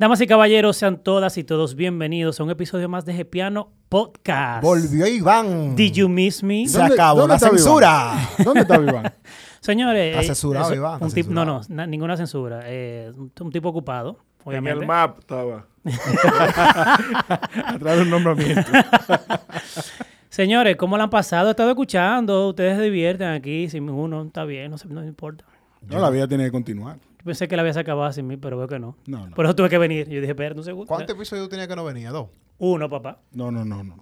Damas y caballeros, sean todas y todos bienvenidos a un episodio más de Gepiano Podcast. Volvió Iván. Did you miss me? Se acabó la censura. Iván? ¿Dónde está Iván? Señores, Está censurado, eso- Iván, está un tip- no, no, ninguna censura. eh, un, tipo ocupado, En obviamente. el map estaba. Atrás de un nombramiento. Señores, ¿cómo la han pasado? He estado escuchando, ustedes se divierten aquí, sin uno, está bien, no, se- no importa. No, la vida tiene que continuar. Yo pensé que la había acabado sin mí, pero veo que no. No, no. Por eso tuve que venir. Yo dije, espérate un segundo. ¿Cuántos episodios tenía que no venía? ¿Dos? Uno, papá. No, no, no, no.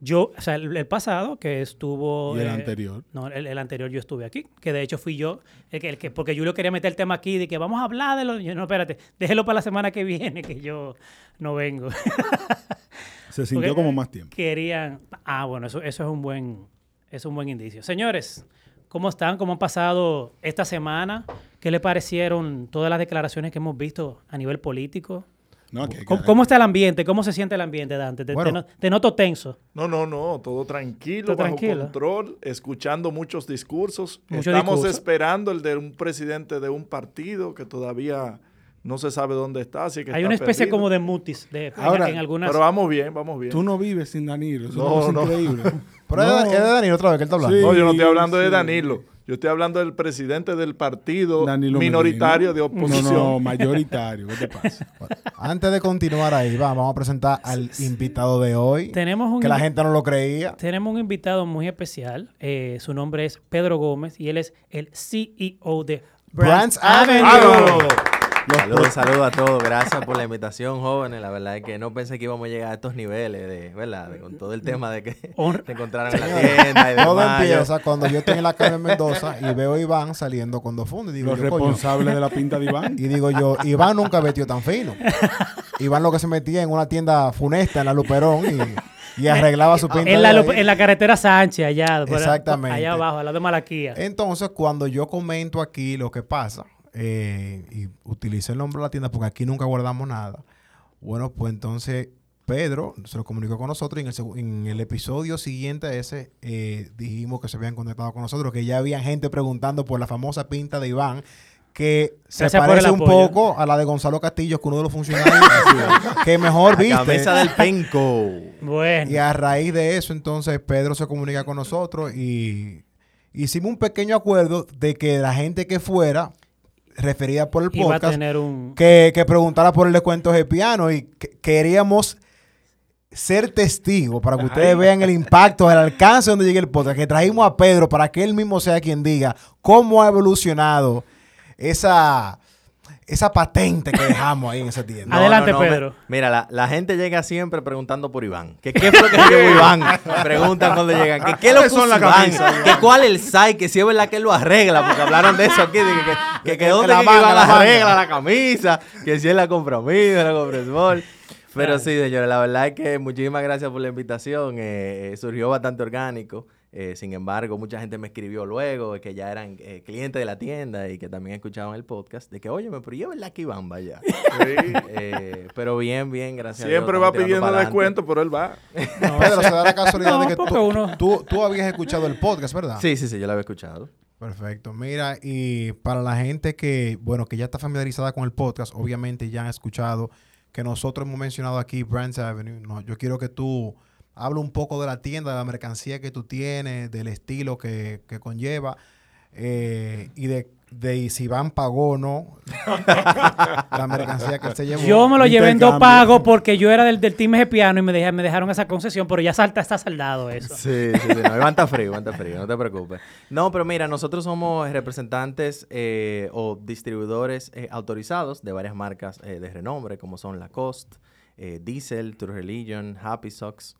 Yo, o sea, el, el pasado que estuvo... Y el eh, anterior. No, el, el anterior yo estuve aquí, que de hecho fui yo, el que, el que- porque Julio quería meter el tema aquí de que vamos a hablar de lo... Yo, no, espérate, déjelo para la semana que viene, que yo no vengo. Se sintió Porque como más tiempo. Querían... Ah, bueno, eso, eso es un buen es un buen indicio. Señores, ¿cómo están? ¿Cómo han pasado esta semana? ¿Qué le parecieron todas las declaraciones que hemos visto a nivel político? No, que- ¿Cómo, está el ambiente? ¿Cómo se siente el ambiente, Dante? Te, Bueno. noto tenso. No, no, no, todo tranquilo, Todo bajo tranquilo. control, escuchando muchos discursos. Mucho Estamos discurso. esperando el de un presidente de un partido que todavía no se sabe dónde está, así que Hay está una especie perdido. como de mutis de, Ahora, en, algunas... Pero vamos bien, vamos bien. Tú no vives sin Danilo. Eso No, es no. increíble. Pero es de- es de Danilo otra vez que él está hablando. Sí. No, yo no estoy hablando de. Danilo. Yo estoy hablando del presidente del partido Danilo minoritario Medina. de oposición. No, no, mayoritario. ¿Qué te pasa? Antes de continuar ahí, va, vamos a presentar al invitado de hoy. Tenemos un Que la gente no lo creía. Tenemos un invitado muy especial. eh, su nombre es Pedro Gómez y él es el CEO de Brands Brands Avenue. Avenue. Saludos, saludos a todos. Gracias por la invitación, jóvenes. La verdad es que no pensé que íbamos a llegar a estos niveles, de, ¿verdad? De- con todo el tema de que se encontraron en la tienda y Todo empieza cuando yo estoy en la calle en Mendoza y veo a Iván saliendo con dos fundos. Y digo, Los responsables de la pinta de Iván. Y digo yo, Iván nunca vestió tan fino. Iván lo que se metía en una tienda funesta en la Luperón y, y arreglaba su pinta. En la, en la carretera Sánchez, allá. Exactamente. Allá abajo, al lado de Malaquía. Entonces, cuando yo comento aquí lo que pasa, eh, y utilizo el nombre de la tienda porque aquí nunca guardamos nada, bueno, pues entonces Pedro se lo comunicó con nosotros y en el, segu- en el episodio siguiente a ese eh, dijimos que se habían conectado con nosotros, que ya había gente preguntando por la famosa pinta de Iván, que se Gracias parece un poco a la de Gonzalo Castillo, que uno de los funcionarios que mejor La viste. cabeza del penco. Bueno. Y a raíz de eso, entonces, Pedro se comunica con nosotros y hicimos un pequeño acuerdo de que la gente que fuera referida por el Iba a podcast, tener un... que, que preguntara por el descuento de piano y que- queríamos ser testigos para que ustedes vean el impacto, el alcance donde llegue el podcast, que trajimos a Pedro para que él mismo sea quien diga cómo ha evolucionado esa, esa patente que dejamos ahí en esa tienda. Adelante, me- Pedro. mira, la, la gente llega siempre preguntando por Iván. ¿Qué, qué fue lo que llevó Iván? Preguntan cuando llegan. ¿Qué, qué es lo que ¿Cuáles son son las Iván? camisas? ¿Qué, ¿Cuál es el size? Que si es verdad que él lo arregla, porque hablaron de eso aquí. de que, que, que, que dónde La que manga, Iván la manga. arregla la camisa, que si él la mí, la compra Small. Pero sí, señores, la verdad es que muchísimas gracias por la invitación. eh, eh, surgió bastante orgánico. Eh, sin embargo, mucha gente me escribió luego que ya eran eh, clientes de la tienda y que también escuchaban el podcast. De que, oye, pero yo verdad que Iván vaya. Eh, pero bien, bien, gracias. a Dios, Siempre va pidiendo descuento, pero él va. Pedro, se da la casualidad No, de que tú, uno- tú, tú habías escuchado el podcast, ¿verdad? Sí, sí, sí, yo lo había escuchado. Perfecto. Mira, y para la gente que, bueno, que ya está familiarizada con el podcast, obviamente ya han escuchado que nosotros hemos mencionado aquí Brands Avenue. No, yo quiero que tú hables un poco de la tienda, de la mercancía que tú tienes, del estilo que, que conlleva eh, y de, de si Iván pagó o no la mercancía que él se llevó. Yo me lo llevé en dos pagos porque yo era del, del team piano y me, dejé- me dejaron esa concesión, pero ya salta, está saldado eso. Sí, sí, sí. No, Iván está frío, Iván está frío, no te preocupes. No, pero mira, nosotros somos representantes eh, o distribuidores eh, autorizados de varias marcas eh, de renombre, como son Lacoste, eh, Diesel, True Religion, Happy Socks,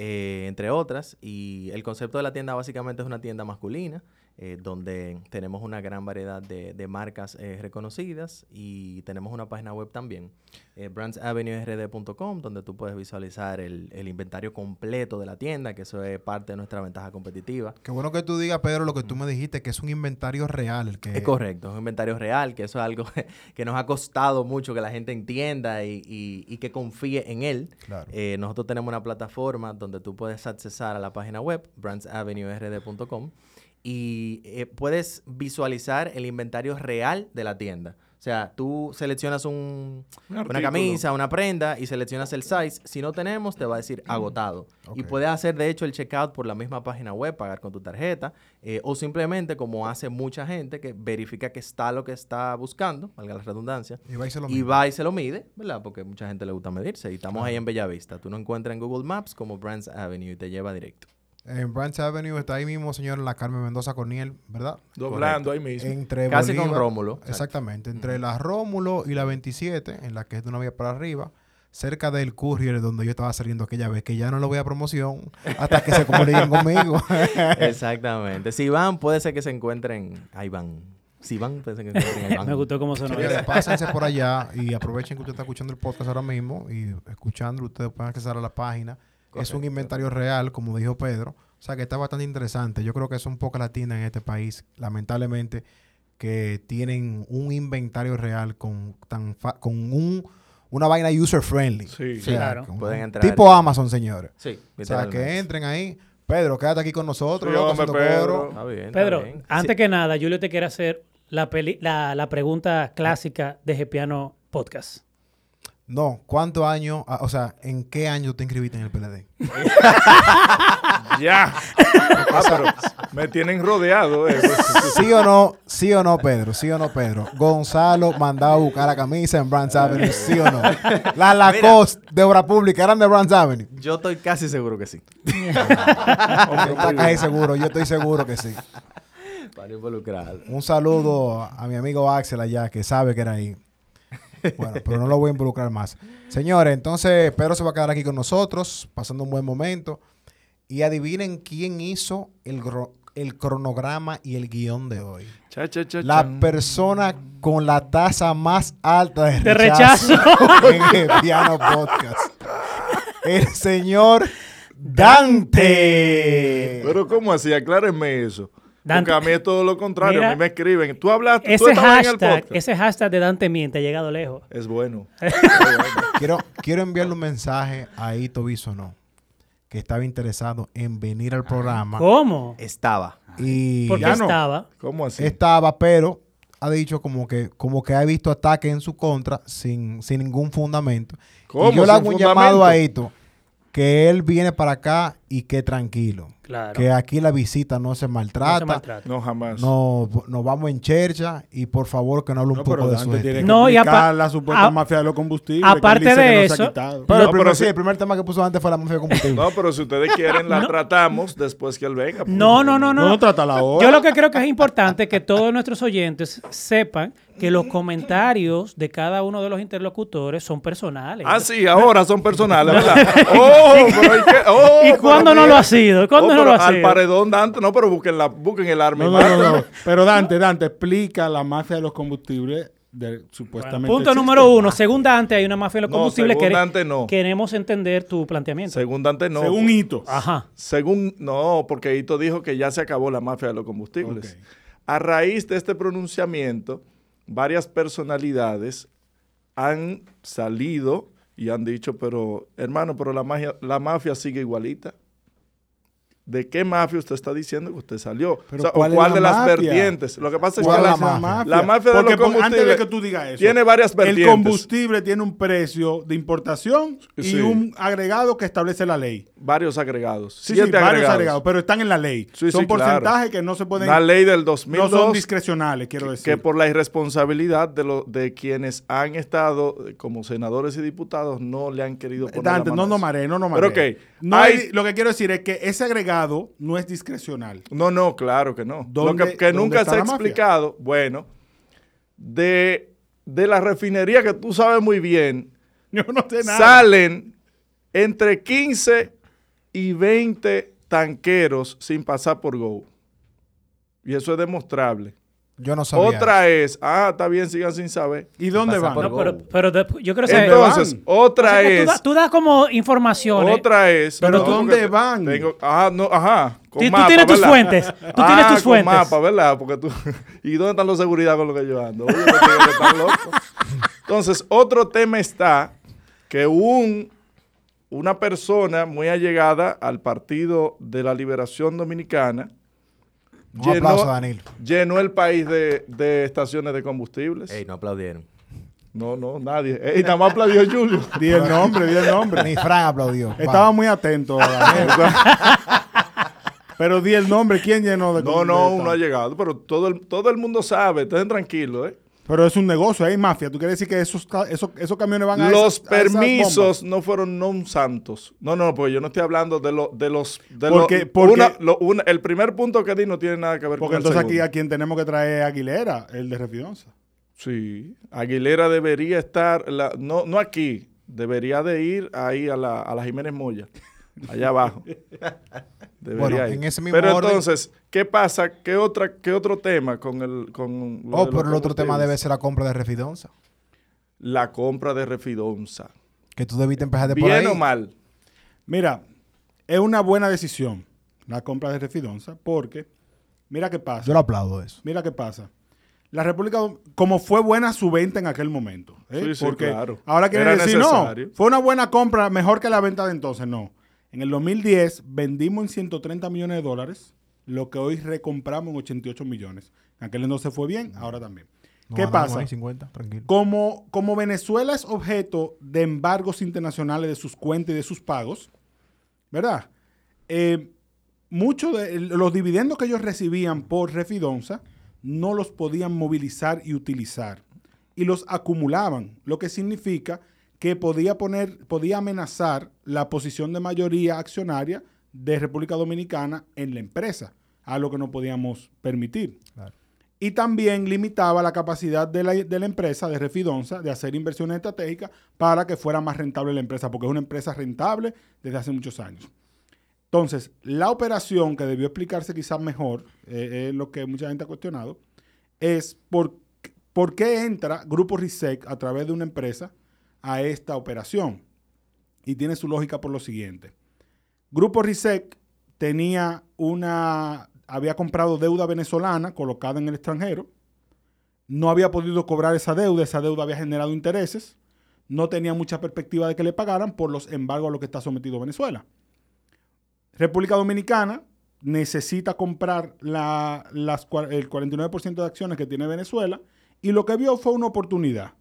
eh, entre otras. Y el concepto de la tienda básicamente es una tienda masculina, eh, donde tenemos una gran variedad de, de marcas eh, reconocidas y tenemos una página web también, eh, brandsavenuerd.com, donde tú puedes visualizar el, el inventario completo de la tienda, que eso es parte de nuestra ventaja competitiva. Qué bueno que tú digas, Pedro, lo que tú me dijiste, que es un inventario real. El que... Es correcto, es un inventario real, que eso es algo que nos ha costado mucho que la gente entienda y, y- y que confíe en él. Claro. Eh, nosotros tenemos una plataforma donde tú puedes accesar a la página web, brandsavenuerd.com, y eh, puedes visualizar el inventario real de la tienda. O sea, tú seleccionas un- Un una camisa, una prenda y seleccionas el size. Si no tenemos, te va a decir agotado. Y Ok. puedes hacer, de hecho, el checkout por la misma página web, pagar con tu tarjeta, eh, o simplemente, como hace mucha gente, que verifica que está lo que está buscando, valga la redundancia, Y va y se lo y mide. va y se lo mide, ¿verdad? Porque mucha gente le gusta medirse. Y estamos ahí en Bellavista. Tú no encuentras en Google Maps como Brands Avenue y te lleva directo. En Branch Avenue está ahí mismo, señor, en la Carmen Mendoza Corniel, ¿verdad? Doblando ahí mismo. Entre Casi con Bolívar- Rómulo. Exacto. Exactamente. Entre la Rómulo y la 27, en la que es de una vía para arriba, cerca del courier donde yo estaba saliendo aquella vez, que ya no le voy a promoción hasta que se comuniquen conmigo. Exactamente. Si van, puede ser que se encuentren. Ahí van. Si van, puede ser que se encuentren. Ahí van. Me gustó cómo sonó. Señores, pásense por allá y aprovechen que usted está escuchando el podcast ahora mismo y escuchándolo, ustedes pueden acceder a la página. Es un inventario real, como dijo Pedro. O sea que está bastante interesante. Yo creo que son pocas las tiendas en este país, lamentablemente, que tienen un inventario real con tan fa- con un una vaina user friendly. Sí. O sea, Claro. con- Pueden entrar. Tipo Amazon, señores. Sí, O sea, que entren ahí. Pedro, quédate aquí con nosotros. Sí, hombre, Pedro. Está bien, está Pedro, bien. antes Sí. que nada, Julio te quiere hacer la, peli- la, la pregunta clásica de Gepiano Podcast. No, ¿cuántos años, o sea, en qué año te inscribiste en el PLD? Ya. Ah, pero me tienen rodeado. eh. ¿Sí o no? ¿Sí o no, Pedro? ¿Sí o no, Pedro? Gonzalo mandaba a buscar la camisa en Brands Avenue, ¿sí o no? Las Lacoste de obra pública eran de Brands Avenue. Yo estoy casi seguro que sí. Está casi seguro, yo estoy seguro que sí. Para involucrar. Un saludo a mi amigo Axel allá, que sabe que era ahí. Bueno, pero no lo voy a involucrar más. Señores, entonces Pedro se va a quedar aquí con nosotros, pasando un buen momento. Y adivinen quién hizo el, el cronograma y el guion de hoy. Cha, cha, cha, La chan. persona con la tasa más alta de De rechazo, rechazo. en el Piano Podcast. El señor Dante. Pero ¿cómo así? Aclárenme eso. Dante. Porque a mí es todo lo contrario. Mira, a mí me escriben. Tú hablaste, tú Ese estabas en el hashtag, podcast. ese hashtag de Dante Miente ha llegado lejos. Es bueno. Quiero, quiero enviarle un mensaje a Ito Bisono, que estaba interesado en venir al programa. ¿Cómo? Estaba. Y Porque Ya no. estaba. ¿Cómo así? estaba, pero ha dicho como que, como que ha visto ataques en su contra sin, sin ningún fundamento. ¿Cómo? Y yo le ¿Sin hago un llamado a Ito que él viene para acá y que tranquilo. Claro. Que aquí la visita no se No maltrata. se maltrata. No, jamás. No, nos vamos en chercha y por favor que no hable un No, poco pero de su tiene que No, y la supuesta a- mafia de los combustibles. aparte de no se eso, quitado. Pero, No, el, primer, pero sí, el primer tema que puso antes fue la mafia de combustible. No, pero si ustedes quieren, la No. tratamos después que él venga. pues. No, no, no, No, no. no trata la hora. Yo lo que creo que es importante es que todos nuestros oyentes sepan que los comentarios de cada uno de los interlocutores son personales. Ah, sí, ahora son personales, ¿verdad? ¡Oh! Pero hay que, oh, ¿Y pero cuándo no mira. lo ha sido? ¿Y cuándo Oh, no lo ha Al sido? paredón, Dante, no, pero busquen, la, busquen el arma y No, no, no. Pero Dante, Dante, explica la mafia de los combustibles de, supuestamente. Punto existe. número uno. Según Dante, hay una mafia de los No, combustibles. según que Dante, no. Queremos entender tu planteamiento. Según Dante, no. Según Hito. Ajá. Según, no, porque Hito dijo que ya se acabó la mafia de los combustibles. A raíz de este pronunciamiento, varias personalidades han salido y han dicho, pero hermano, pero la, magia, la mafia sigue igualita. ¿De qué mafia usted está diciendo que usted salió? Pero O sea, ¿cuál ¿o es cuál la de las mafia? vertientes? Lo que pasa es que ¿Cuál la, mafia? la mafia de Porque los pon- antes de combustibles que tú digas eso, tiene varias el vertientes. combustible tiene un precio de importación y Sí. un agregado que establece la ley. Varios agregados. Sí, sí, varios agregados. pero están en la ley. Sí, son claro. porcentajes que no se pueden. La ley del no 2002 son discrecionales, quiero decir. que por la irresponsabilidad de, lo, de quienes han estado como senadores y diputados no le han querido poner la Dante, mano no a no eso. maré, no no Pero ok, No hay- hay- lo que quiero decir es que ese agregado no es discrecional. No, no, claro que no. Lo ¿Dónde- que, nunca se ha explicado, bueno, de, de la refinería que tú sabes muy bien, Yo no sé nada. salen entre 15 y 20 tanqueros sin pasar por Go. Y eso es demostrable. Yo no sabía. Otra es, ah, está bien, sigan sin saber. ¿Y dónde van? por No, pero, pero yo creo que Entonces, otra O sea, que es, tú, da- tú das como informaciones. otra es. Pero no, ¿dónde van? Tengo, ajá, no, ajá. con Tú- tienes tus fuentes, tú tienes Ah, tus con fuentes. mapa, ¿verdad? Porque tú, ¿Y dónde están los seguridad con lo que yo ando? Oye. Entonces, otro tema está que un, una persona muy allegada al Partido de la Liberación Dominicana Un aplauso, Danilo. llenó el país de, de estaciones de combustibles. Ey, no aplaudieron. No, no, nadie. Ey, nada más aplaudió Julio. Di el nombre, di el nombre. Ni Fran aplaudió. Estaba muy atento. Pero di el nombre, ¿quién llenó de No, no, uno ha llegado, pero todo el, todo el mundo sabe, estén tranquilos, ¿eh? Pero es un negocio, hay mafia. ¿Tú quieres decir que esos, esos, esos camiones van a Los esas- permisos no fueron non santos. No, no, porque yo no estoy hablando de, lo, de los... De Porque- lo- porque- una- lo- una- el primer punto que di no tiene nada que ver Porque con el entonces aquí a quien tenemos que traer Aguilera, el de Refidonza. Sí, Aguilera debería estar, la- no, no aquí, debería de ir ahí a la, a la Jiménez Moya, allá abajo. Debería Bueno, ir. en ese mismo Pero orden- entonces, ¿qué pasa? ¿Qué, otra, qué otro tema con el... Con lo Oh, pero el otro tema debe ser la compra de Refidonza. La compra de Refidonza. Que tú debiste empezar de por Bien ahí. o mal. Mira, es una buena decisión la compra de Refidonza porque, mira qué pasa. Yo lo aplaudo eso. Mira qué pasa. La República, como fue buena su venta en aquel momento. ¿eh? Sí, sí, Porque claro. ahora quieren Era decir, necesario. no, fue una buena compra, mejor que la venta de entonces. No. En el 2010 vendimos en 130 millones de dólares, lo que hoy recompramos en 88 millones. En aquel entonces fue bien, ahora también. No ¿Qué pasa? ahí 50, tranquilo. Como, como Venezuela es objeto de embargos internacionales de sus cuentas y de sus pagos, ¿verdad? Eh, muchos de los dividendos que ellos recibían por Refidonza no los podían movilizar y utilizar. Y los acumulaban, lo que significa que podía poner, podía amenazar la posición de mayoría accionaria de República Dominicana en la empresa, a lo que no podíamos permitir. Y también limitaba la capacidad de la, de la empresa, de Refidonza, de hacer inversiones estratégicas para que fuera más rentable la empresa, porque es una empresa rentable desde hace muchos años. Entonces, la operación que debió explicarse quizás mejor, eh, es lo que mucha gente ha cuestionado, es por, por qué entra Grupo RISEC a través de una empresa a esta operación. Y tiene su lógica por lo siguiente. Grupo RISEC tenía una, había comprado deuda venezolana colocada en el extranjero, no había podido cobrar esa deuda, esa deuda había generado intereses, no tenía mucha perspectiva de que le pagaran por los embargos a los que está sometido Venezuela. República Dominicana necesita comprar la- las el 49% de acciones que tiene Venezuela y lo que vio fue una oportunidad.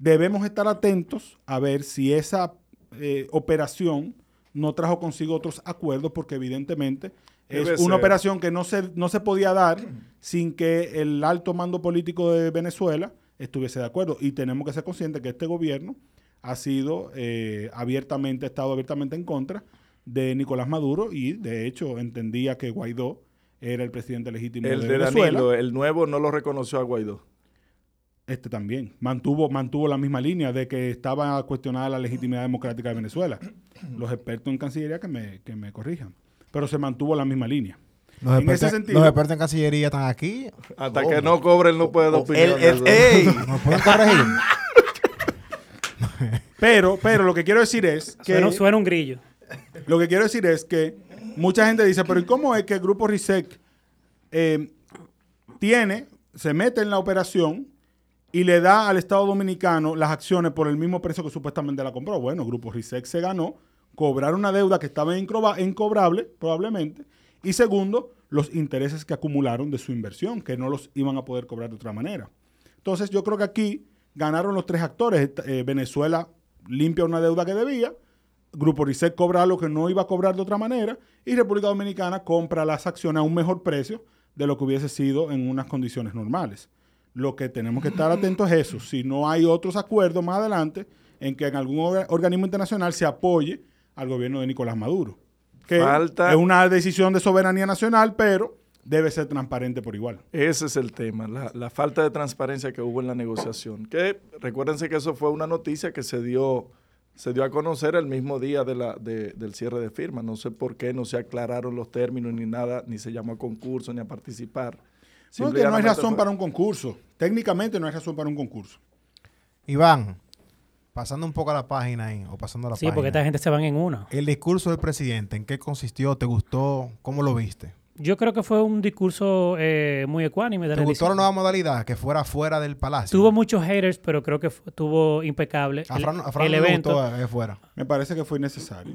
Debemos estar atentos a ver si esa eh, operación no trajo consigo otros acuerdos porque evidentemente Debe es una operación que no se, no se podía dar sin que el alto mando político de Venezuela estuviese de acuerdo. Y tenemos que ser conscientes que este gobierno ha sido eh, abiertamente, ha estado abiertamente en contra de Nicolás Maduro y de hecho entendía que Guaidó era el presidente legítimo El de, de Venezuela. Danilo, el nuevo, no lo reconoció a Guaidó. Este también mantuvo, mantuvo la misma línea de que estaba cuestionada la legitimidad democrática de Venezuela. Los expertos en Cancillería que me, que me corrijan. Pero se mantuvo la misma línea. Los en ese expertos, sentido, los expertos en Cancillería están aquí. Hasta que no cobren, no puede dar opinión. El- el- ey. ¿Nos pueden corregir? pero, pero lo que quiero decir es que Suena, suena un grillo. Lo que quiero decir es que mucha gente dice, pero ¿y cómo es que el grupo RISEC eh, tiene, se mete en la operación y le da al Estado Dominicano las acciones por el mismo precio que supuestamente la compró? Bueno, grupo RISEC se ganó cobrar una deuda que estaba incobrable, probablemente, y segundo, los intereses que acumularon de su inversión, que no los iban a poder cobrar de otra manera. Entonces, yo creo que aquí ganaron los tres actores. Eh, Venezuela limpia una deuda que debía, Grupo RISEC cobra lo que no iba a cobrar de otra manera y República Dominicana compra las acciones a un mejor precio de lo que hubiese sido en unas condiciones normales. Lo que tenemos que estar atentos es eso. Si no hay otros acuerdos más adelante en que en algún orga- organismo internacional se apoye al gobierno de Nicolás Maduro. Que Falta- es una decisión de soberanía nacional, pero debe ser transparente por igual. Ese es el tema, la, la falta de transparencia que hubo en la negociación. Que recuérdense que eso fue una noticia que se dio, se dio a conocer el mismo día de la, de- del cierre de firma. No sé por qué no se aclararon los términos ni nada, ni se llamó a concurso ni a participar. No, que no hay razón para un concurso. Técnicamente no hay razón para un concurso. Iván, pasando un poco a la página ahí, o pasando a la Sí, página. porque esta gente se van en una. El discurso del presidente, ¿en qué consistió? ¿Te gustó? ¿Cómo lo viste? Yo creo que fue un discurso eh, muy ecuánime. de ¿Te gustó la nueva modalidad? Que fuera fuera del palacio. Tuvo muchos haters, pero creo que estuvo impecable. A el, Fran, a Fran el evento, gustó eh, fuera. Me parece que fue innecesario.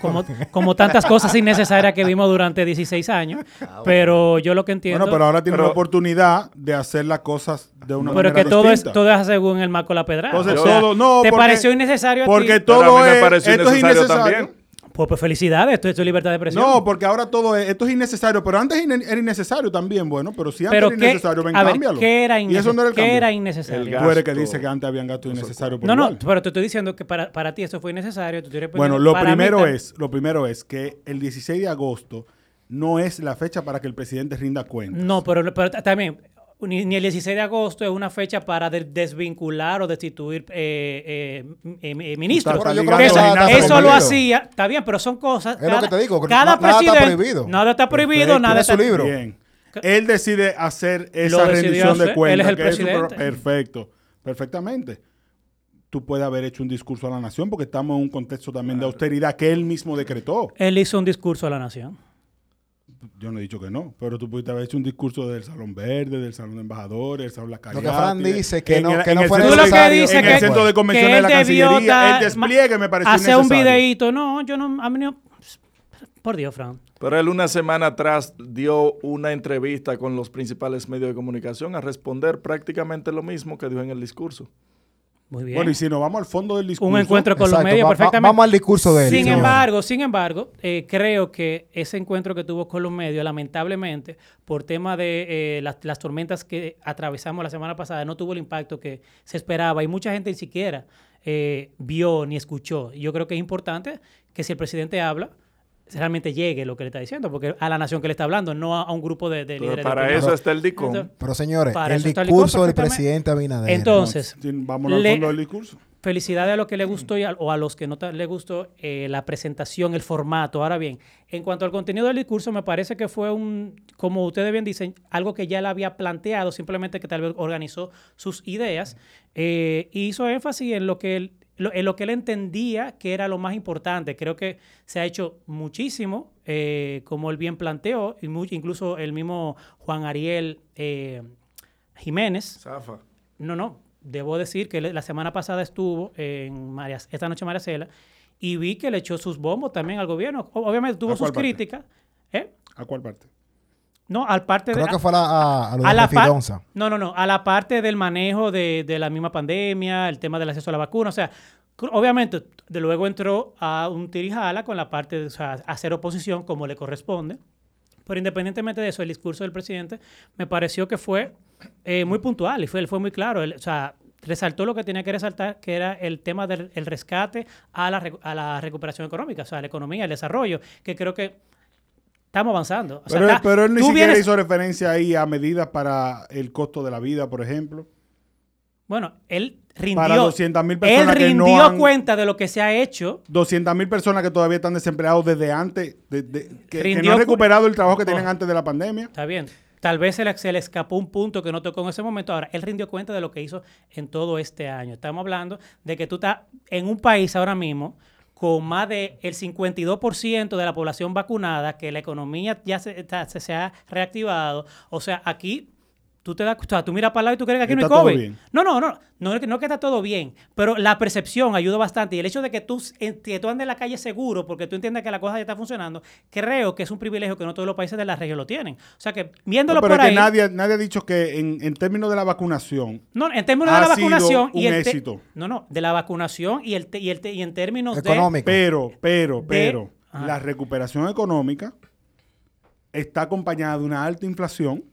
Como, como tantas cosas innecesarias que vimos durante 16 años. Pero yo lo que entiendo. Bueno, pero ahora tiene Pero- la oportunidad de hacer las cosas de una pero manera que todo es, todo es según el marco de la pedrada. Entonces, O sea, todo- no, ¿Te porque- pareció innecesario a ti? Porque Pero a todo mí me es, pareció esto es innecesario innecesario. también. Pues, pues felicidades, esto, esto es libertad de expresión. No, porque ahora todo es, esto es innecesario, pero antes era innecesario también, bueno, pero si antes Pero era ¿qué- innecesario, ven, a ver, cámbialo. ¿qué era, y eso no era el ¿qué cambio. era innecesario? El Tú eres que gasto. dice que antes habían gastos innecesarios por No, no, pero te estoy diciendo que para, para ti eso fue innecesario. tú Bueno, lo primero es, lo primero es que el 16 de agosto no es la fecha para que el presidente rinda cuentas. No, pero, pero también, ni, ni el 16 de agosto es una fecha para de- desvincular o destituir eh, eh, eh, eh, ministros. Eso, eso está lo prohibido. hacía, está bien, pero son cosas. Es lo que te digo, cada na- nada está presidente- prohibido. Nada está prohibido, Perfecto, nada tiene su está libro. Bien. Él decide hacer esa rendición de cuentas. él es el presidente. perfecto, perfectamente. Tú puedes haber hecho un discurso a la nación porque estamos en un contexto también de austeridad que él mismo decretó. Él hizo un discurso a la nación. Yo no he dicho que no, pero tú pudiste haber hecho un discurso del Salón Verde, del Salón de Embajadores, del Salón La Lo que Fran dice que en no- el- que en no necesario. dices en que, el centro de que convenciones de la debió Cancillería, dar- el despliegue me pareció Hacer un videíto, no, yo no, a mí no- por Dios, Fran. Pero él una semana atrás dio una entrevista con los principales medios de comunicación a responder prácticamente lo mismo que dijo en el discurso. Muy bien. Bueno, y si nos vamos al fondo del discurso. un encuentro con Exacto, los medios va- perfectamente. vamos al discurso de él, Sin señor. embargo, sin embargo, eh, creo que ese encuentro que tuvo con los medios, lamentablemente, por tema de eh, las, las tormentas que atravesamos la semana pasada, no tuvo el impacto que se esperaba y mucha gente ni siquiera eh, vio ni escuchó. Yo creo que es importante que si el presidente habla, realmente llegue lo que le está diciendo, porque a la nación que le está hablando, no a, a un grupo de, de Pero líderes. de para eso está el DICOM. Entonces, Pero señores, Para el eso está el discurso del presidente Abinader. Entonces, Sí, Vámonos al fondo del discurso. Felicidades a los que le gustó y a- o a los que no le gustó eh, la presentación, el formato. Ahora bien, en cuanto al contenido del discurso, me parece que fue un, como ustedes bien dicen, algo que ya él había planteado, simplemente que tal vez organizó sus ideas eh, y hizo énfasis en lo que él lo- en lo que él entendía que era lo más importante. Creo que se ha hecho muchísimo, eh, como él bien planteó, y mu- incluso el mismo Juan Ariel eh, Jiménez, Zafa. no, no. Debo decir que la semana pasada estuvo en María, esta noche en Maricela y vi que le echó sus bombos también al gobierno. Obviamente tuvo ¿A sus parte? críticas. ¿eh? ¿A cuál parte? No, al parte Creo de. que fue a, la- a, a lo a de la par-. No, no, no. A la parte del manejo de, de la misma pandemia, el tema del acceso a la vacuna. O sea, obviamente, de luego entró a un tirijala con la parte de o sea, hacer oposición como le corresponde. Pero independientemente de eso, el discurso del presidente me pareció que fue eh, muy puntual y fue, fue muy claro. Él, o sea, resaltó lo que tenía que resaltar, que era el tema del el rescate a la, a la recuperación económica, o sea, la economía, el desarrollo, que creo que estamos avanzando. O sea, Pero, está- pero él ni siquiera vienes- hizo referencia ahí a medidas para el costo de la vida, por ejemplo. Bueno, él rindió. Para 200.000 él personas que no rindió han- cuenta de lo que se ha hecho. 200 mil personas que todavía están desempleados desde antes, de- de- que, que Rindió no han cu- recuperado el trabajo que tenían Oh. antes de la pandemia. Está bien. Tal vez se le, se le escapó un punto que no tocó en ese momento. Ahora, él rindió cuenta de lo que hizo en todo este año. Estamos hablando de que tú estás en un país ahora mismo con más del 52% de la población vacunada, que la economía ya se, está- se, se ha reactivado. O sea, aquí tú te das, o sea, tú miras para el lado y tú crees que aquí no hay Está todo COVID. bien. No, no, no, no, es que- no que está todo bien, pero la percepción ayuda bastante. Y el hecho de que tú, que tú andes en la calle seguro, porque tú entiendes que la cosa ya está funcionando, creo que es un privilegio que no todos los países de la región lo tienen. O sea que viéndolo No, pero por es que ahí. nadie, nadie ha dicho que en, en términos de la vacunación, No, en términos de la sido vacunación y un el éxito. no, no, de la vacunación y el te- y el te- y en términos Económico. pero, pero, pero, la recuperación económica está acompañada de una alta inflación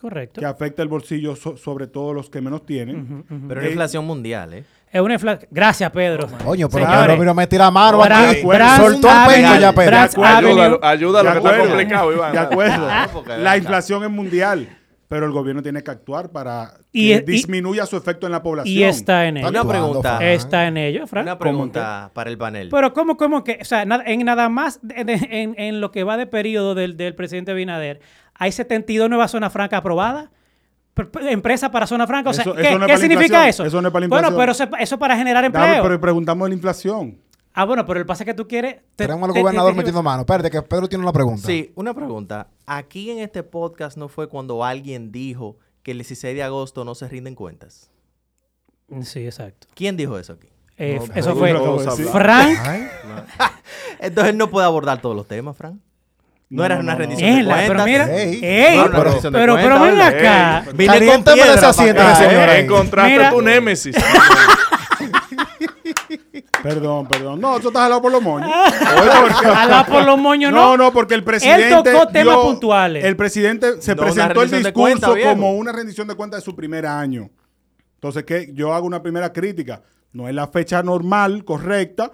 Correcto. que afecta el bolsillo so- sobre todo los que menos tienen. Pero Eh, una inflación mundial, ¿eh? Es una inflación. Gracias, Pedro. Coño, pero Pedro, mira, me tira mano Bra- aquí. Bra- Soltó el pecho ya, Pedro. Bra- acuerdo. Ayúdalo, ayúdalo, que está complicado, Iván. De acuerdo. Ah, La inflación es mundial, pero el gobierno tiene que actuar para Y que es- y- disminuya su efecto en la población. Y está en ello. Una pregunta. Está en ello, Frank. Una pregunta para el panel. Pero ¿cómo, cómo que? O sea, nada- en nada más, de- de- en, en lo que va de periodo del, del presidente Binader, hay 72 nuevas zonas francas aprobadas. Pr- pr- Empresa para zona franca. O sea, Eso- ¿qué, eso no es qué para la significa inflación. eso? Eso no es para la Bueno, inflación. pero eso, eso para generar Dame, empleo. pero preguntamos de la inflación. Ah, bueno, pero el pasa es que tú quieres... te- Tenemos al te- gobernador te- metiendo mano. Espérate, que Pedro tiene una pregunta. Sí, una pregunta. Aquí en este podcast no fue cuando alguien dijo que el 16 de agosto no se rinden cuentas. Sí, exacto. ¿Quién dijo eso aquí? Eh, No, eso fue Frank. Entonces él no puede abordar todos los temas, Frank. No, era una rendición de Mierda, pero cuentas. mira, Ey. ey, No, no, pero, de pero, cuentas, ven ¿verdad? acá. Vine con piedra esa pa' asiento, acá. señora. Eh, encontraste Mira. tu némesis. Perdón, perdón. No, eso está jalado por los moños. Alá por los moños, No, no. no, porque el presidente. tocó temas dio- puntuales. El presidente se No, presentó el de discurso cuenta, como una rendición de cuentas de su primer año. Entonces, ¿qué? Yo hago una primera crítica. No es la fecha normal, correcta.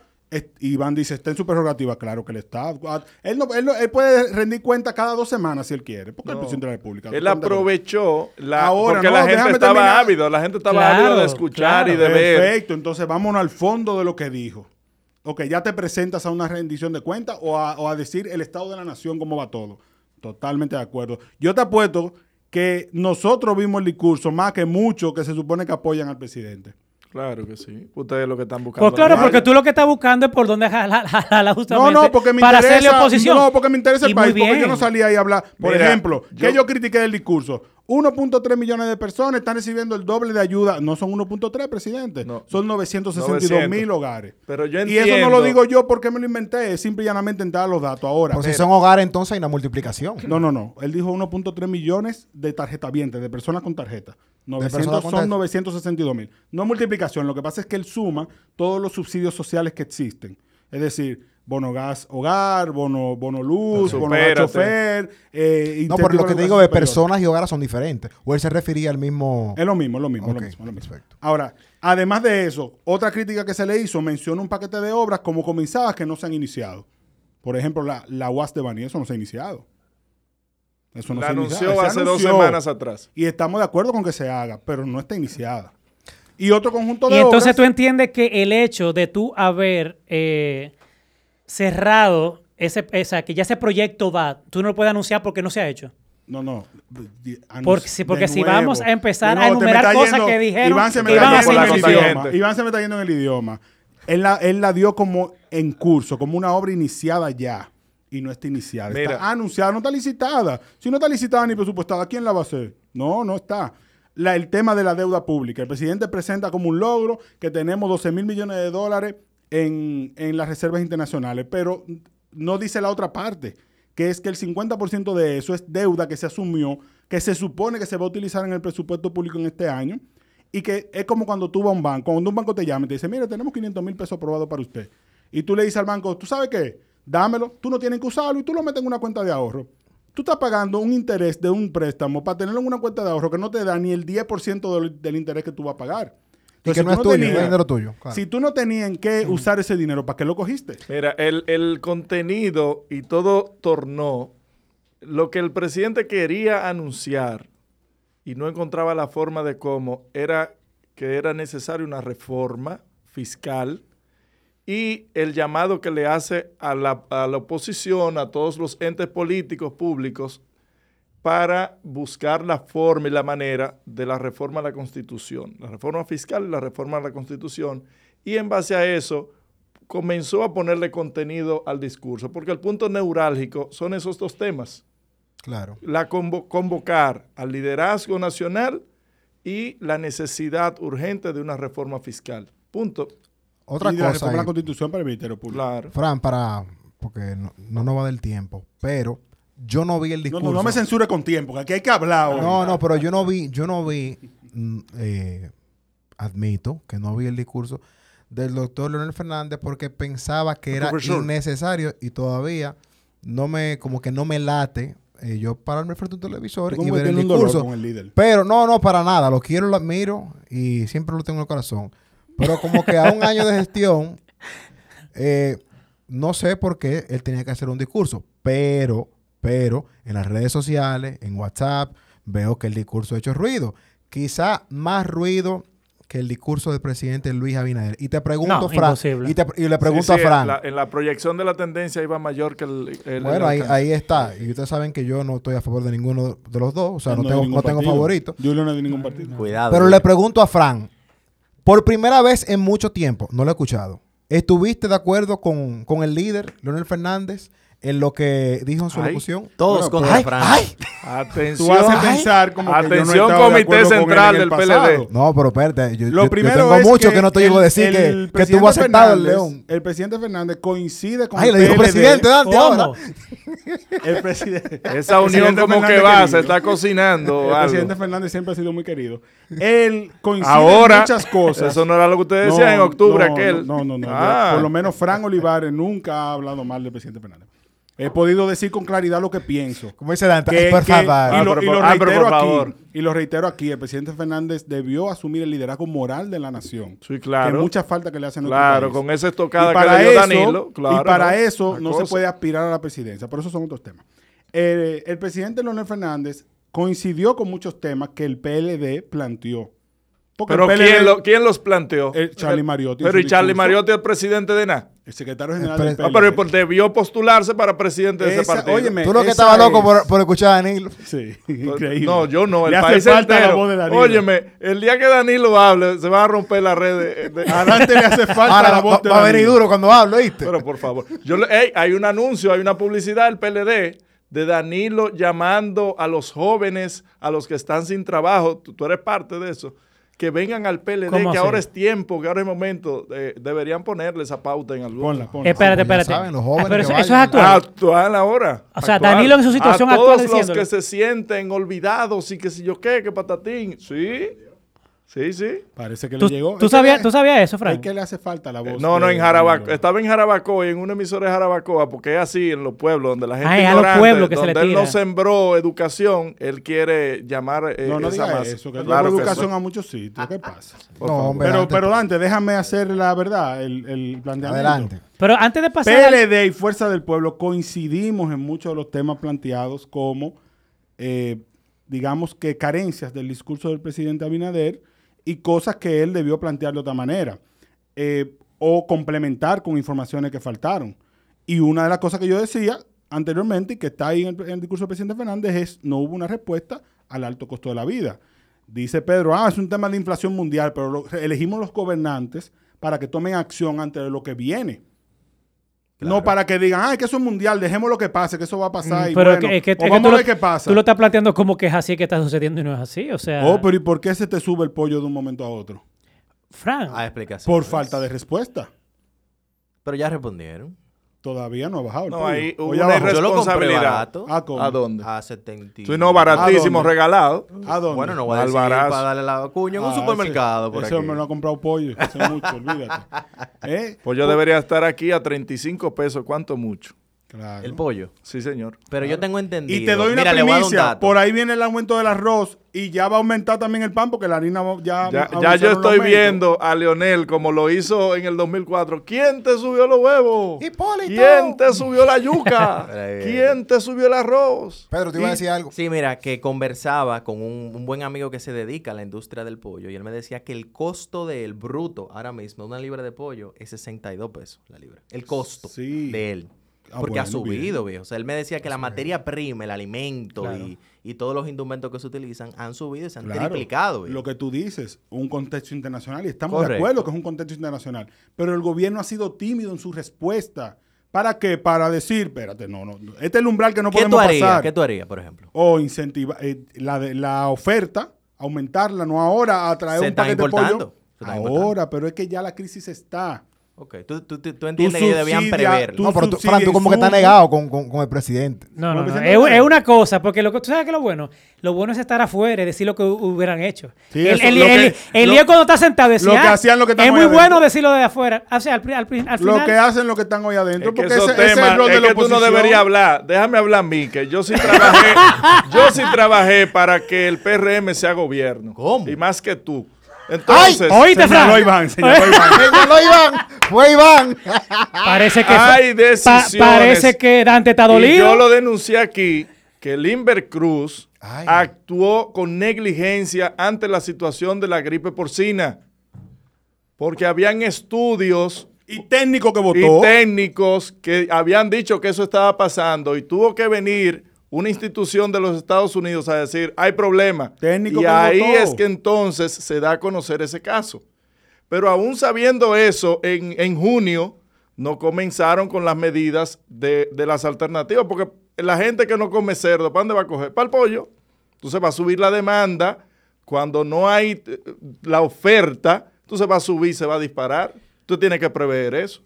Iván dice, está en su prerrogativa. Claro que él está. Ah, Él, no- él no- él puede rendir cuenta cada dos semanas si él quiere, porque es el presidente de la República. Él aprovechó la, Ahora, porque no, la gente estaba terminar. ávido, la gente estaba Claro, ávida de escuchar y de ver. Perfecto, entonces vámonos al fondo de lo que dijo. Ok, ya te presentas a una rendición de cuentas o o a decir el estado de la nación, cómo va todo. Totalmente de acuerdo. Yo te apuesto que nosotros vimos el discurso más que muchos que se supone que apoyan al presidente. Claro que sí. Ustedes lo que están buscando. Pues claro, porque tú lo que estás buscando es por dónde jalar No, justamente no, porque me para interesa. hacerle oposición. No, porque me interesa el Y país. Porque yo no salí ahí a hablar. Por Mira, ejemplo, yo- que yo critiqué del discurso. 1.3 millones de personas están recibiendo el doble de ayuda. No son 1.3, presidente. No. Son 962 mil 900. hogares. Pero yo Y eso no lo entiendo- digo yo porque me lo inventé. Es simple y llanamente entrar a los datos. Ahora, Pues si son hogares, entonces hay una multiplicación. no, no, no. Él dijo 1.3 millones de tarjetavientes, de personas con tarjeta. 900 personas con son tarjeta. 962 mil. No multiplicación. Lo que pasa es que él suma todos los subsidios sociales que existen. Es decir, bono gas hogar, bono, bono luz, bono chofer. eh, No, pero lo que te digo de personas y hogares son diferentes. O él se refería al mismo. Es lo mismo, es lo mismo, es Ok, lo mismo, es lo mismo. perfecto. Ahora, además de eso, otra crítica que se le hizo menciona un paquete de obras como comenzadas que no se han iniciado. Por ejemplo, la, la UAS de Bani, eso no se ha iniciado. Eso no La se anunció hace dos semanas atrás. Y estamos de acuerdo con que se haga, pero no está iniciada. Y otro conjunto de Y entonces obras- tú entiendes que el hecho de tú haber eh, cerrado ese, esa, que ya ese proyecto va, tú no lo puedes anunciar porque no se ha hecho. No, no. Porque si- porque de si nuevo. vamos a empezar a nuevo, me enumerar cosas yendo- que dijeron Iván se me está a yendo en el idioma. tangente. Iván se me está yendo en el idioma. Él la, él la dio como en curso, como una obra iniciada ya. Y no está iniciada. Mira. Está anunciada, no está licitada. Si no está licitada ni presupuestada, ¿quién la va a hacer? No, no está. La- el tema de la deuda pública. El presidente presenta como un logro que tenemos 12 mil millones de dólares en, en las reservas internacionales, pero no dice la otra parte, que es que el 50% de eso es deuda que se asumió, que se supone que se va a utilizar en el presupuesto público en este año, y que es como cuando tú vas a un banco, cuando un banco te llama y te dice, mire, tenemos 500 mil pesos aprobados para usted. Y tú le dices al banco, ¿tú sabes qué? Dámelo, tú no tienes que usarlo y tú lo metes en una cuenta de ahorro. Tú estás pagando un interés de un préstamo para tenerlo en una cuenta de ahorro que no te da ni el 10% del, del interés que tú vas a pagar. Y que Entonces, no si es tú tuyo, no tenías- es dinero tuyo. claro. Si tú no tenías en qué usar ese dinero, ¿para qué lo cogiste? Mira, el, el contenido y todo tornó lo que el presidente quería anunciar y no encontraba la forma de cómo era que era necesaria una reforma fiscal y el llamado que le hace a la, a la oposición, a todos los entes políticos públicos, para buscar la forma y la manera de la reforma a la Constitución, la reforma fiscal y la reforma a la Constitución. Y en base a eso comenzó a ponerle contenido al discurso, porque el punto neurálgico son esos dos temas. Claro. La convo- convocar al liderazgo nacional y la necesidad urgente de una reforma fiscal. Punto. Otra y de la cosa. la ahí, Constitución para el Ministerio Público. Claro. Fran, para. Porque no, no nos va del tiempo. Pero yo no vi el discurso. no, no me censure con tiempo, que aquí hay que hablar. hoy. No, no, pero yo no vi, yo no vi, mm, eh, admito que no vi el discurso del doctor Leonel Fernández porque pensaba que era profesor. innecesario y todavía no me, como que no me late eh, yo pararme frente a un televisor y ver el discurso. con el líder. Pero no, no, para nada. Lo quiero, lo admiro y siempre lo tengo en el corazón. Pero como que a un año de gestión, eh, no sé por qué él tenía que hacer un discurso. Pero, pero, en las redes sociales, en WhatsApp, veo que el discurso ha hecho ruido. Quizá más ruido que el discurso del presidente Luis Abinader. Y te pregunto, No, Fran, y, te- y le pregunto Sí, sí, a Fran. En la, en la proyección de la tendencia iba mayor que el. el- Bueno, el ahí, ahí está. Y ustedes saben que yo no estoy a favor de ninguno de los dos. O sea, no, tengo, no tengo favorito. Julio no de ningún partido. Cuidado. Pero le pregunto a Fran, por primera vez en mucho tiempo, no lo he escuchado, ¿estuviste de acuerdo con, con el líder, Leonel Fernández, en lo que dijo en su locución? Todos Bueno, contra ¡Ay! Fran. ¡Ay! Atención. Tú haces pensar como que yo no Atención, estado de Comité acuerdo con él Central en del el PLD. No, pero espérate, yo, Lo yo- yo primero tengo es mucho que, no te llego a decir el- que, el que presidente estuvo aceptado el Fernández- León. El presidente Fernández coincide con Ay, el le dijo PLD. presidente, Dante, ahora. El presidente. Esa unión como que va, querido. se está cocinando. El algo. presidente Fernández siempre ha sido muy querido. Él coincide Ahora, en muchas cosas. eso no era lo que usted decía en octubre no, aquel. No, no, no. Ah. Yo, por lo menos Fran Olivares nunca ha hablado mal del presidente Fernández. He podido decir con claridad lo que pienso. Como dice Dante, Que- por que- favor. y, lo, pero y por- lo pero reitero aquí. favor. Y lo reitero aquí. El presidente Fernández debió asumir el liderazgo moral de la nación. Sí, claro. Que mucha falta que le hacen Claro, país. con esa estocada para que le dio eso, Danilo. Claro, y para ¿no? eso no se puede aspirar a la presidencia. Por eso son otros temas. Eh, el presidente Leonel Fernández coincidió con muchos temas que el PLD planteó. Porque Pero PLD ¿quién, lo- quién los planteó? El Charlie Mariotti Pero ¿y Charlie discurso. Mariotti es presidente de nada? El secretario general El del pre- Ah, PLD. pero pues debió postularse para presidente de ese Esa- partido. óyeme, Tú lo que estabas loco es- por, por escuchar a Danilo. Sí, increíble. No, yo no, el Le hace país falta entero. la voz de Danilo. Óyeme, el día que Danilo hable, se van a romper las redes. de- A Dante le hace falta Ahora la va, voz de va a venir Danilo. duro cuando hablo, ¿viste? Pero por favor, yo hay un anuncio, hay una publicidad del PLD de Danilo llamando a los jóvenes, a los que están sin trabajo, tú, tú eres parte de eso, que vengan al PLD, ¿Cómo que así? ahora es tiempo, que ahora es momento, eh, deberían ponerle esa pauta en algún Ponla, ponla. Espérate, espérate. saben, los jóvenes Ah, pero eso, eso es actual. Actual ahora. O sea, actual. Danilo en su situación a actual todos los que se sienten olvidados y que si yo qué, que patatín. Sí, sí, sí. Parece que ¿Tú, le llegó. tú Es sabías, le- ¿Tú sabías eso, Es Frank? que le hace falta la voz. No, no, en Jarabacoa. Estaba en Jarabacoa, en una emisora de Jarabacoa, porque es así en los pueblos, donde la gente Ah, es a los ignorante, pueblos que se le donde él no tira. sembró educación, él quiere llamar eh, No, no esa diga masa. eso, que Claro llevo que educación a muchos sitios. ¿Qué pasa? Por No, favor. hombre, Pero, Dante, pero Dante, déjame hacer la verdad, el, el planteamiento. Adelante. Pero antes de pasar... al- PLD y Fuerza del Pueblo coincidimos en muchos de los temas planteados como, eh, digamos que carencias del discurso del presidente Abinader y cosas que él debió plantear de otra manera eh, o complementar con informaciones que faltaron. Y una de las cosas que yo decía anteriormente y que está ahí en el, discurso del presidente Fernández es no hubo una respuesta al alto costo de la vida. Dice Pedro, ah, es un tema de inflación mundial, pero elegimos los gobernantes para que tomen acción ante lo que viene. No para que digan, ah, es que eso es mundial, dejemos lo que pase, que eso va a pasar. y Mm, Pero bueno, que, es que- o vamos tú a lo- ver qué pasa. Tú lo estás planteando como que es así que está sucediendo y no es así. O sea, Oh, pero ¿y por qué se te sube el pollo de un momento a otro? Frank, Hay explicación. Por falta de respuesta. Pero ya respondieron. Todavía no ha bajado el No, pollo. ahí hubo una bajó. Yo lo compré barato. ¿A cómo? ¿A dónde? A 70. Sí, no, baratísimo, ¿A dónde? regalado. ¿A dónde? Bueno, no voy a decir para darle la cuña en un Ah, supermercado ese, por ese aquí. hombre no ha comprado pollo. Hace mucho, olvídate. ¿Eh? Pues yo debería estar aquí a 35 pesos, ¿cuánto mucho? Claro. El pollo. Sí, señor. Pero yo tengo entendido. Y te doy una Mira, un primicia. Por ahí viene el aumento del arroz y ya va a aumentar también el pan porque la harina ya. Ya, yo estoy viendo a Leonel como lo hizo en el 2004. ¿Quién te subió los huevos? Hipólito. ¿Quién te subió la yuca? ¿Quién te subió el arroz? Pedro, te iba a decir algo. Sí, mira, que conversaba con un, un buen amigo que se dedica a la industria del pollo y él me decía que el costo del bruto ahora mismo, una libra de pollo, es 62 pesos la libra. El costo Sí. de él. Ah, Porque ha subido, viejo. O sea, él me decía que la materia prima, el alimento y, y todos los indumentos que se utilizan han subido y se han Claro, triplicado. viejo. Lo que tú dices, un contexto internacional, y estamos de acuerdo que es un contexto internacional, pero el gobierno ha sido tímido en su respuesta. ¿Para qué? Para decir, espérate, no, no, este es el umbral que no ¿Qué tú podemos harías? pasar. ¿Qué tú harías, por ejemplo? O incentivar eh, la, la oferta, aumentarla, no ahora a traer Se un paquete de pollo. se Ahora, importando. pero es que ya la crisis está. Ok, tú, tú, tú, tú entiendes que ellos debían tú No, pero tú, Fran, tú como que estás negado con, con, con el presidente. No, no, no. Es, no- es una cosa, porque lo que tú sabes que es lo bueno, lo bueno es estar afuera y decir lo que hu- hubieran hecho. Sí, el eso, el, lo el- que- el lo- lío cuando está sentado decía, lo que "Ah, hacían los que es estamos muy bueno adentro". decirlo de afuera. O sea, al, al, al Lo final, que hacen los que están hoy adentro, Es que porque ese, ese es temas, el rol es de la que tú no deberías hablar. Déjame hablar a mí, que yo sí trabajé, yo sí trabajé para que el PRM sea gobierno. ¿Cómo? Y más que tú. Entonces, oíste, Fran. Señaló Iván, señaló Iván. Señaló Iván, fue Iván. Parece que, hay pa- parece que Dante está y dolido. yo lo denuncié aquí, que Limber Cruz Ay. actuó con negligencia ante la situación de la gripe porcina. Porque habían estudios Y técnico que y votó. técnicos que habían dicho que eso estaba pasando y tuvo que venir una institución de los Estados Unidos a decir, hay problema. Técnico y ahí es que entonces se da a conocer ese caso. Pero aún sabiendo eso, en, en junio no comenzaron con las medidas de, de las alternativas, porque la gente que no come cerdo, ¿para dónde va a coger? Para el pollo. Entonces va a subir la demanda. Cuando no hay eh, la oferta, entonces va a subir, se va a disparar. Tú tienes que prever eso.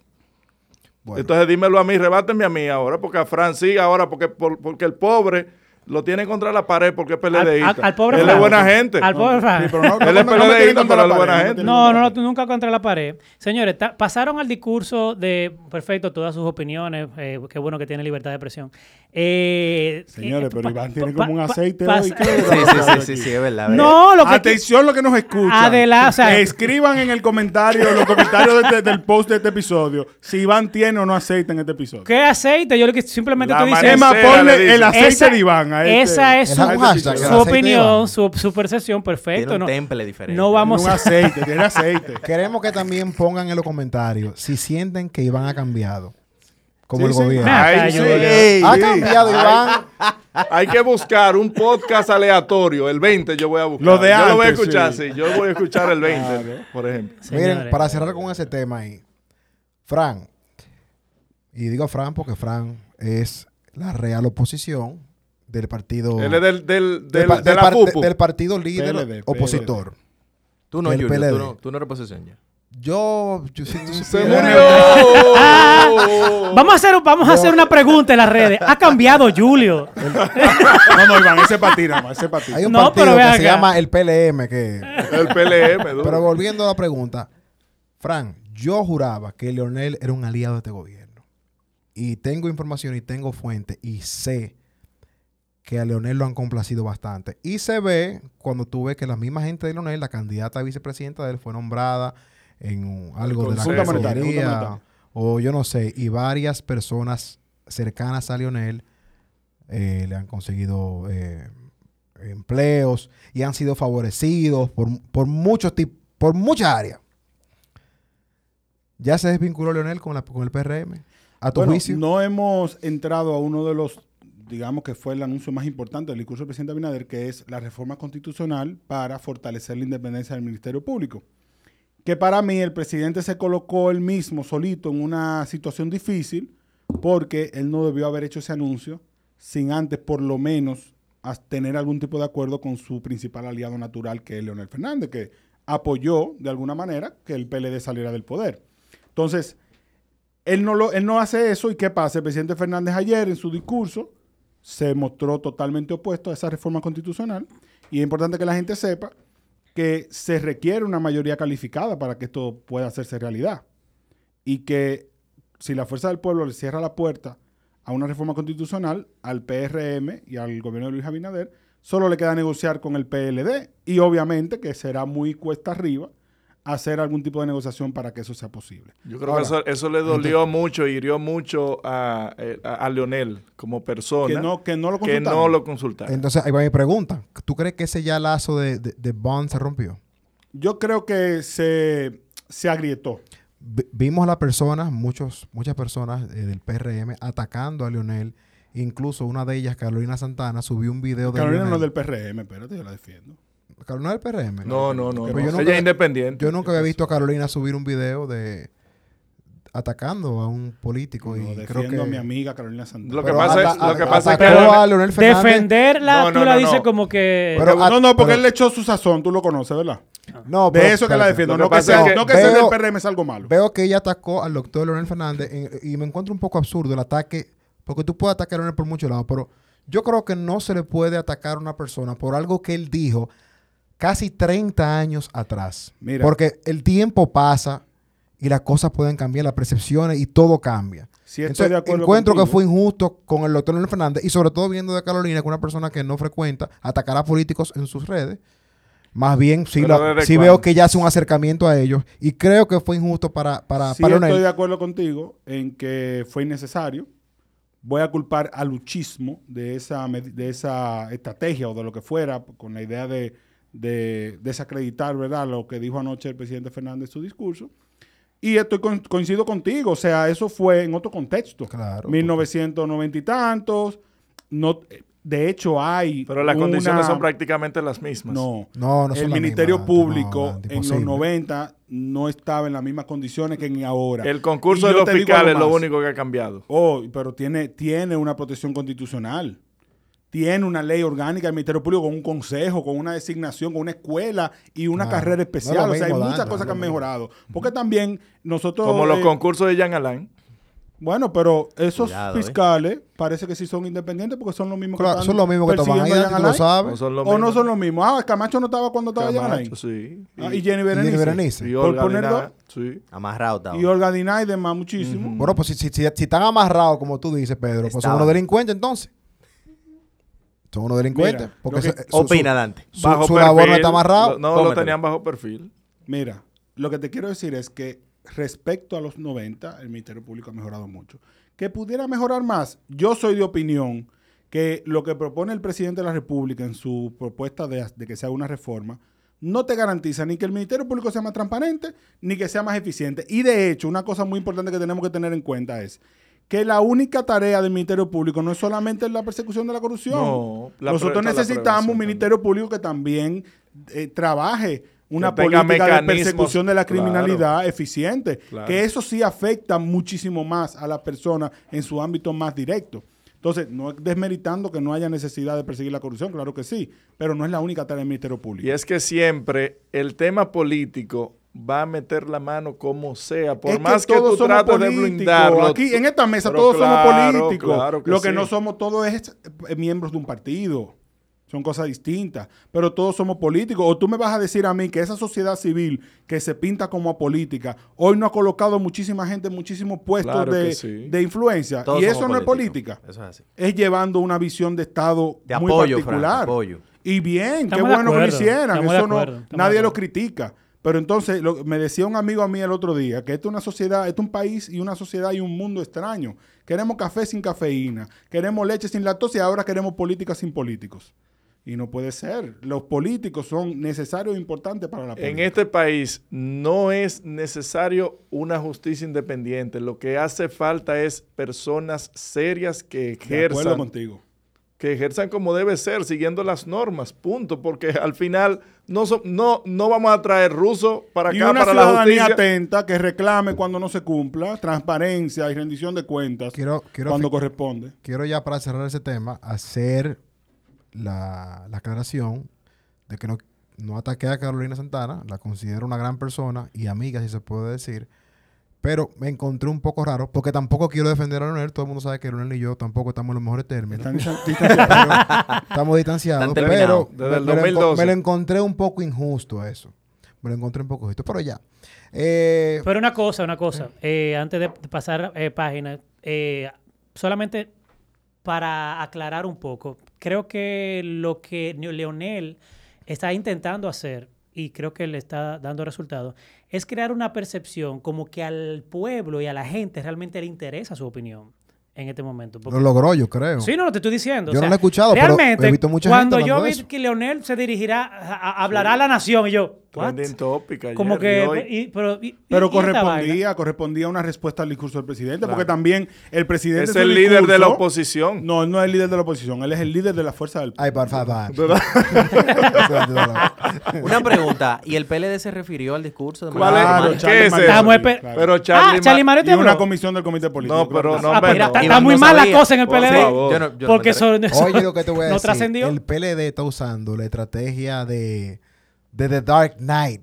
Bueno. Entonces dímelo a mí, rebáteme a mí ahora, porque a Fran sí, ahora, porque, por- porque el pobre lo tiene contra la pared porque es al, PLDista. al- al pobre Él es buena gente. Al pobre Fran. Sí, pero no, Él es no, no PLDista, contra pero la es buena gente. No, no, no, nunca contra la pared. Señores, ta- pasaron al discurso de, perfecto, todas sus opiniones, eh, qué bueno que tiene libertad de expresión. Eh, Señores, eh, pero Iván tiene como un aceite hoy. ¿qué Sí, sí, sí, es verdad. No, lo que... Atención lo que nos escuchan. Adela- o sea- Escriban en el comentario, los comentarios de este- del post de este episodio, si Iván tiene o no aceite en este episodio. ¿Qué aceite? Yo lo que simplemente La estoy diciendo... Emma, ponle dice. el aceite Esa- de Iván. a este- esa es su, hashtag, opinión, su, su percepción, perfecto. Tiene un no, temple diferente. no vamos un a... aceite, tiene aceite. Queremos que también pongan en los comentarios si sienten que Iván ha cambiado. Como Sí, el sí. gobierno. Ay, sí. Ha sí. cambiado Iván. Hay que buscar un podcast aleatorio. El 20 yo voy a buscar. Lo de yo lo voy a antes, escuchar, sí. sí. Yo voy a escuchar el 20, Claro. por ejemplo. Miren, para cerrar con ese tema ahí. Fran. Y digo Fran porque Fran es la real oposición del partido. Él es del, del, del, del- pa- de del la par- FUPU. del partido líder PLD, opositor. Tú no, El Junior, PLD. tú no, tú no eres posesión ya. Yo, yo si tú Se murió. Vamos a hacer, vamos a hacer una pregunta en las redes. ¿Ha cambiado Julio? No, no, Iván, ese patina, más, ese patina. Hay un No, partido que se llama el PLM que El PLM, duro. Pero volviendo a la pregunta, Fran, yo juraba que Leonel era un aliado de este gobierno. Y tengo información y tengo fuente y sé que a Leonel lo han complacido bastante. Y se ve cuando tú ves que la misma gente de Leonel, la candidata a vicepresidenta de él, fue nombrada en algo de la Monetaria, o yo no sé, y varias personas cercanas a Leonel eh, le han conseguido eh, empleos y han sido favorecidos por, por muchos por muchas áreas. ¿Ya se desvinculó Leonel con, la, con el PRM? ¿A tu Bueno, juicio? no hemos entrado a uno de los, digamos que fue el anuncio más importante del discurso del presidente Abinader, que es la reforma constitucional para fortalecer la independencia del Ministerio Público. Que para mí el presidente se colocó él mismo solito en una situación difícil porque él no debió haber hecho ese anuncio sin antes por lo menos tener algún tipo de acuerdo con su principal aliado natural, que es Leonel Fernández, que apoyó de alguna manera que el PLD saliera del poder. Entonces, él no, lo, él no hace eso y ¿qué pasa? El presidente Fernández ayer en su discurso se mostró totalmente opuesto a esa reforma constitucional y es importante que la gente sepa que se requiere una mayoría calificada para que esto pueda hacerse realidad. Y que si la fuerza del pueblo le cierra la puerta a una reforma constitucional, al PRM y al gobierno de Luis Abinader, solo le queda negociar con el PLD y obviamente que será muy cuesta arriba hacer algún tipo de negociación para que eso sea posible. Yo creo Ahora, que eso, eso le dolió mucho, hirió mucho a, eh, a, a Leonel como persona. Que no, que no lo que consultaron. no lo consultaron. Entonces, ahí va mi pregunta. ¿Tú crees que ese ya lazo de, de, de Bond se rompió? Yo creo que se, se agrietó. Vi- vimos a las personas, muchos, muchas personas eh, del PRM atacando a Leonel. Incluso una de ellas, Carolina Santana, subió un video de Carolina no es del PRM, espérate, yo la defiendo. Carolina del PRM. No, no, no. No. yo nunca- Ella es independiente. Yo nunca había visto a Carolina subir un video de atacando a un político No, y creo que a mi amiga Carolina Santana. Lo que Pero pasa es- lo que pasa es que- atacó Pero a Leonel Fernández. Defenderla, No, tú no, la no, dices no. como que... Pero- no, no, porque pero- él le echó su sazón, tú lo conoces, ¿verdad? No, de pero- eso que la defiendo. No que, sea, es que no que ser del PRM es algo malo. Veo que ella atacó al doctor Leonel Fernández en- y me encuentro un poco absurdo el ataque, porque tú puedes atacar a Leonel por muchos lados, pero yo creo que no se le puede atacar a una persona por algo que él dijo casi 30 años atrás. Mira. Porque el tiempo pasa y las cosas pueden cambiar, las percepciones y todo cambia. Sí, estoy Entonces, de acuerdo encuentro que fue injusto con el doctor Leonel Fernández y sobre todo viendo de Carolina que una persona que no frecuenta atacar a políticos en sus redes. Más bien, sí, Pero la- ¿desde sí cuándo? veo que ella hace un acercamiento a ellos y creo que fue injusto para, para, Sí para estoy de acuerdo contigo en que fue innecesario. Voy a culpar al luchismo de esa, de esa estrategia o de lo que fuera, con la idea de, de desacreditar ¿verdad? lo que dijo anoche el presidente Fernández en su discurso. Y estoy con- coincido contigo, o sea, eso fue en otro contexto. Claro. 1990 y tantos. No, de hecho, hay. Pero las una- condiciones son prácticamente las mismas. No. No, no son el las Ministerio mismas, Público en los imposible. 90 no estaba en las mismas condiciones que en ahora. El concurso Y de los fiscales es lo único que ha cambiado. Oh, pero tiene, tiene una protección constitucional. Tiene una ley orgánica del Ministerio Público con un consejo, con una designación, con una escuela y una Claro. carrera especial. o sea, hay muchas cosas no que han mejorado. Porque también nosotros... Como los eh, concursos de Jean Alain. Bueno, pero esos Cuidado, eh. fiscales parece que sí son independientes porque son los mismos Claro, que están son los mismos que toman. Ahí lo sabes. No son los O no son los mismos. Ah, Camacho no estaba cuando estaba Jean Alain. Camacho, sí. Ah, y Jenny Berenice. Jenny Berenice. Y Por Olga poner Diná, dos. sí. Amarrado estaba. Y Olga Diná y demás muchísimo. Bueno, pues si, si, si- si están amarrados, como tú dices, Pedro, pues son unos delincuentes entonces. Son unos delincuentes. Mira, porque lo que- se- su- Opina, su- Dante. Su, labor no está amarrado. No, lo tenían bajo perfil. Mira, lo que te quiero decir es que respecto a los 90, el Ministerio Público ha mejorado mucho. Que pudiera mejorar más, yo soy de opinión que lo que propone el presidente de la República en su propuesta de, de que se haga una reforma, no te garantiza ni que el Ministerio Público sea más transparente, ni que sea más eficiente. Y de hecho, una cosa muy importante que tenemos que tener en cuenta es que la única tarea del Ministerio Público no es solamente la persecución de la corrupción. No, la Nosotros necesitamos un Ministerio Público que también eh, trabaje una política de persecución de la claro. criminalidad eficiente. Claro. Que eso sí afecta muchísimo más a las personas en su ámbito más directo. Entonces, no es desmeritando que no haya necesidad de perseguir la corrupción, claro que sí, pero no es la única tarea del Ministerio Público. Y es que siempre el tema político va a meter la mano como sea, por Es más que, todos tú somos trates de políticos. blindarlo. Aquí en esta mesa todos claro, somos políticos. claro que Lo que sí. no somos todos es eh, miembros de un partido. Son cosas distintas. Pero todos somos políticos. O tú me vas a decir a mí que esa sociedad civil que se pinta como apolítica, hoy no ha colocado muchísima gente en muchísimos puestos Claro que de, sí. de influencia. Todos y eso no es políticos. política. Eso es así. Es llevando una visión de Estado De muy apoyo, Frank, particular. apoyo. Y bien, Estamos qué bueno que lo hicieran. estamos Eso no, nadie lo critica. Pero entonces, lo- me decía un amigo a mí el otro día que esto es una sociedad, esto es un país y una sociedad y un mundo extraño. Queremos café sin cafeína, queremos leche sin lactosa y ahora queremos política sin políticos. Y no puede ser. Los políticos son necesarios e importantes para la política. En este país no es necesario una justicia independiente. Lo que hace falta es personas serias que De acuerdo ejerzan, contigo. Que ejerzan como debe ser, siguiendo las normas, punto. Porque al final no, so- no, no vamos a traer rusos para Y acá, una para la ciudadanía justicia. atenta que reclame cuando no se cumpla, transparencia y rendición de cuentas Quiero, quiero, cuando corresponde. quiero ya para cerrar ese tema hacer la, la aclaración de que no, no ataqué a Carolina Santana, la considero una gran persona y amiga, si se puede decir. Pero me encontré un poco raro, porque tampoco quiero defender a Leonel. Todo el mundo sabe que Leonel y yo tampoco estamos en los mejores términos. Distanciados. Estamos distanciados. Están Pero. Desde el me, me lo enco- 2012. me lo encontré un poco injusto eso. Me lo encontré un poco injusto. Pero ya. Eh, Pero una cosa, una cosa, eh, antes de pasar eh, página, eh, solamente para aclarar un poco, creo que lo que Leonel está intentando hacer, y creo que le está dando resultados, es crear una percepción como que al pueblo y a la gente realmente le interesa su opinión en este momento. Porque- lo logró, yo creo. Sí, no, no te estoy diciendo. Yo o no lo he escuchado, pero realmente, he visto mucha cuando gente yo vi eso. que Leonel se dirigirá, a, a- hablará a la nación, y yo, ayer Como que, y- pero, y- Pero y- correspondía, correspondía una respuesta al discurso del presidente, Claro. porque también el presidente... es el líder de la oposición. No, él no es el líder de la oposición, él es el líder de la fuerza del Ay, por favor. Una pregunta. ¿Y el PLD se refirió al discurso de ¿Cuál es? Claro, ¿Qué es. Pero Charlie, ah, Charlie Mariotti Y una comisión del comité político. No, pero claro. no, Está, muy no mal la sabía. cosa en el Por PLD. favor. Yo no- yo porque eso, eso Oye, lo que te voy a no decir. trascendió. El PLD está usando la estrategia de, de The Dark Knight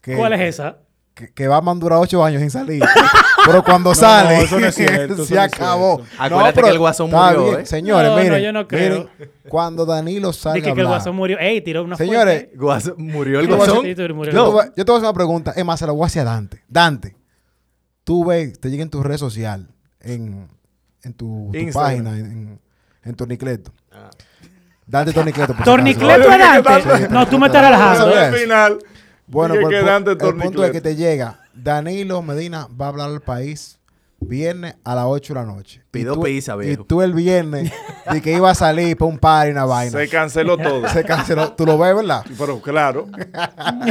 que, ¿Cuál es esa? Que, que Batman dura ocho años sin salir. pero cuando No, sale, no, eso no es cierto, se es acabó. cierto. Acuérdate pero que el Guasón murió, bien. ¿eh? Señores, No, no, miren, yo no creo. miren, cuando Danilo salga Dije a que el hablar, guasón murió. Ey, tiró una Señores. Guasón- ¿Murió el a guasón? Sí, tú murió el yo, te yo te voy a hacer una pregunta. Es más, se la voy a hacer a Dante. Dante, tú ves, te llega en tu red social, en, en tu, página, en, en, en Tornicleto. Dante Tornicleto. por si ¿Tornicleto acaso. es Dante? Sí. No, tú me estás relajando. Al final, Bueno, pues, que Dante el punto es que te llega. Danilo Medina va a hablar al país viernes a las 8 de la noche. Pido Y pizza, Y viejo. tú el viernes de que iba a salir para un par y una vaina. Se canceló todo. Se canceló. Tú lo ves, ¿verdad? Pero claro,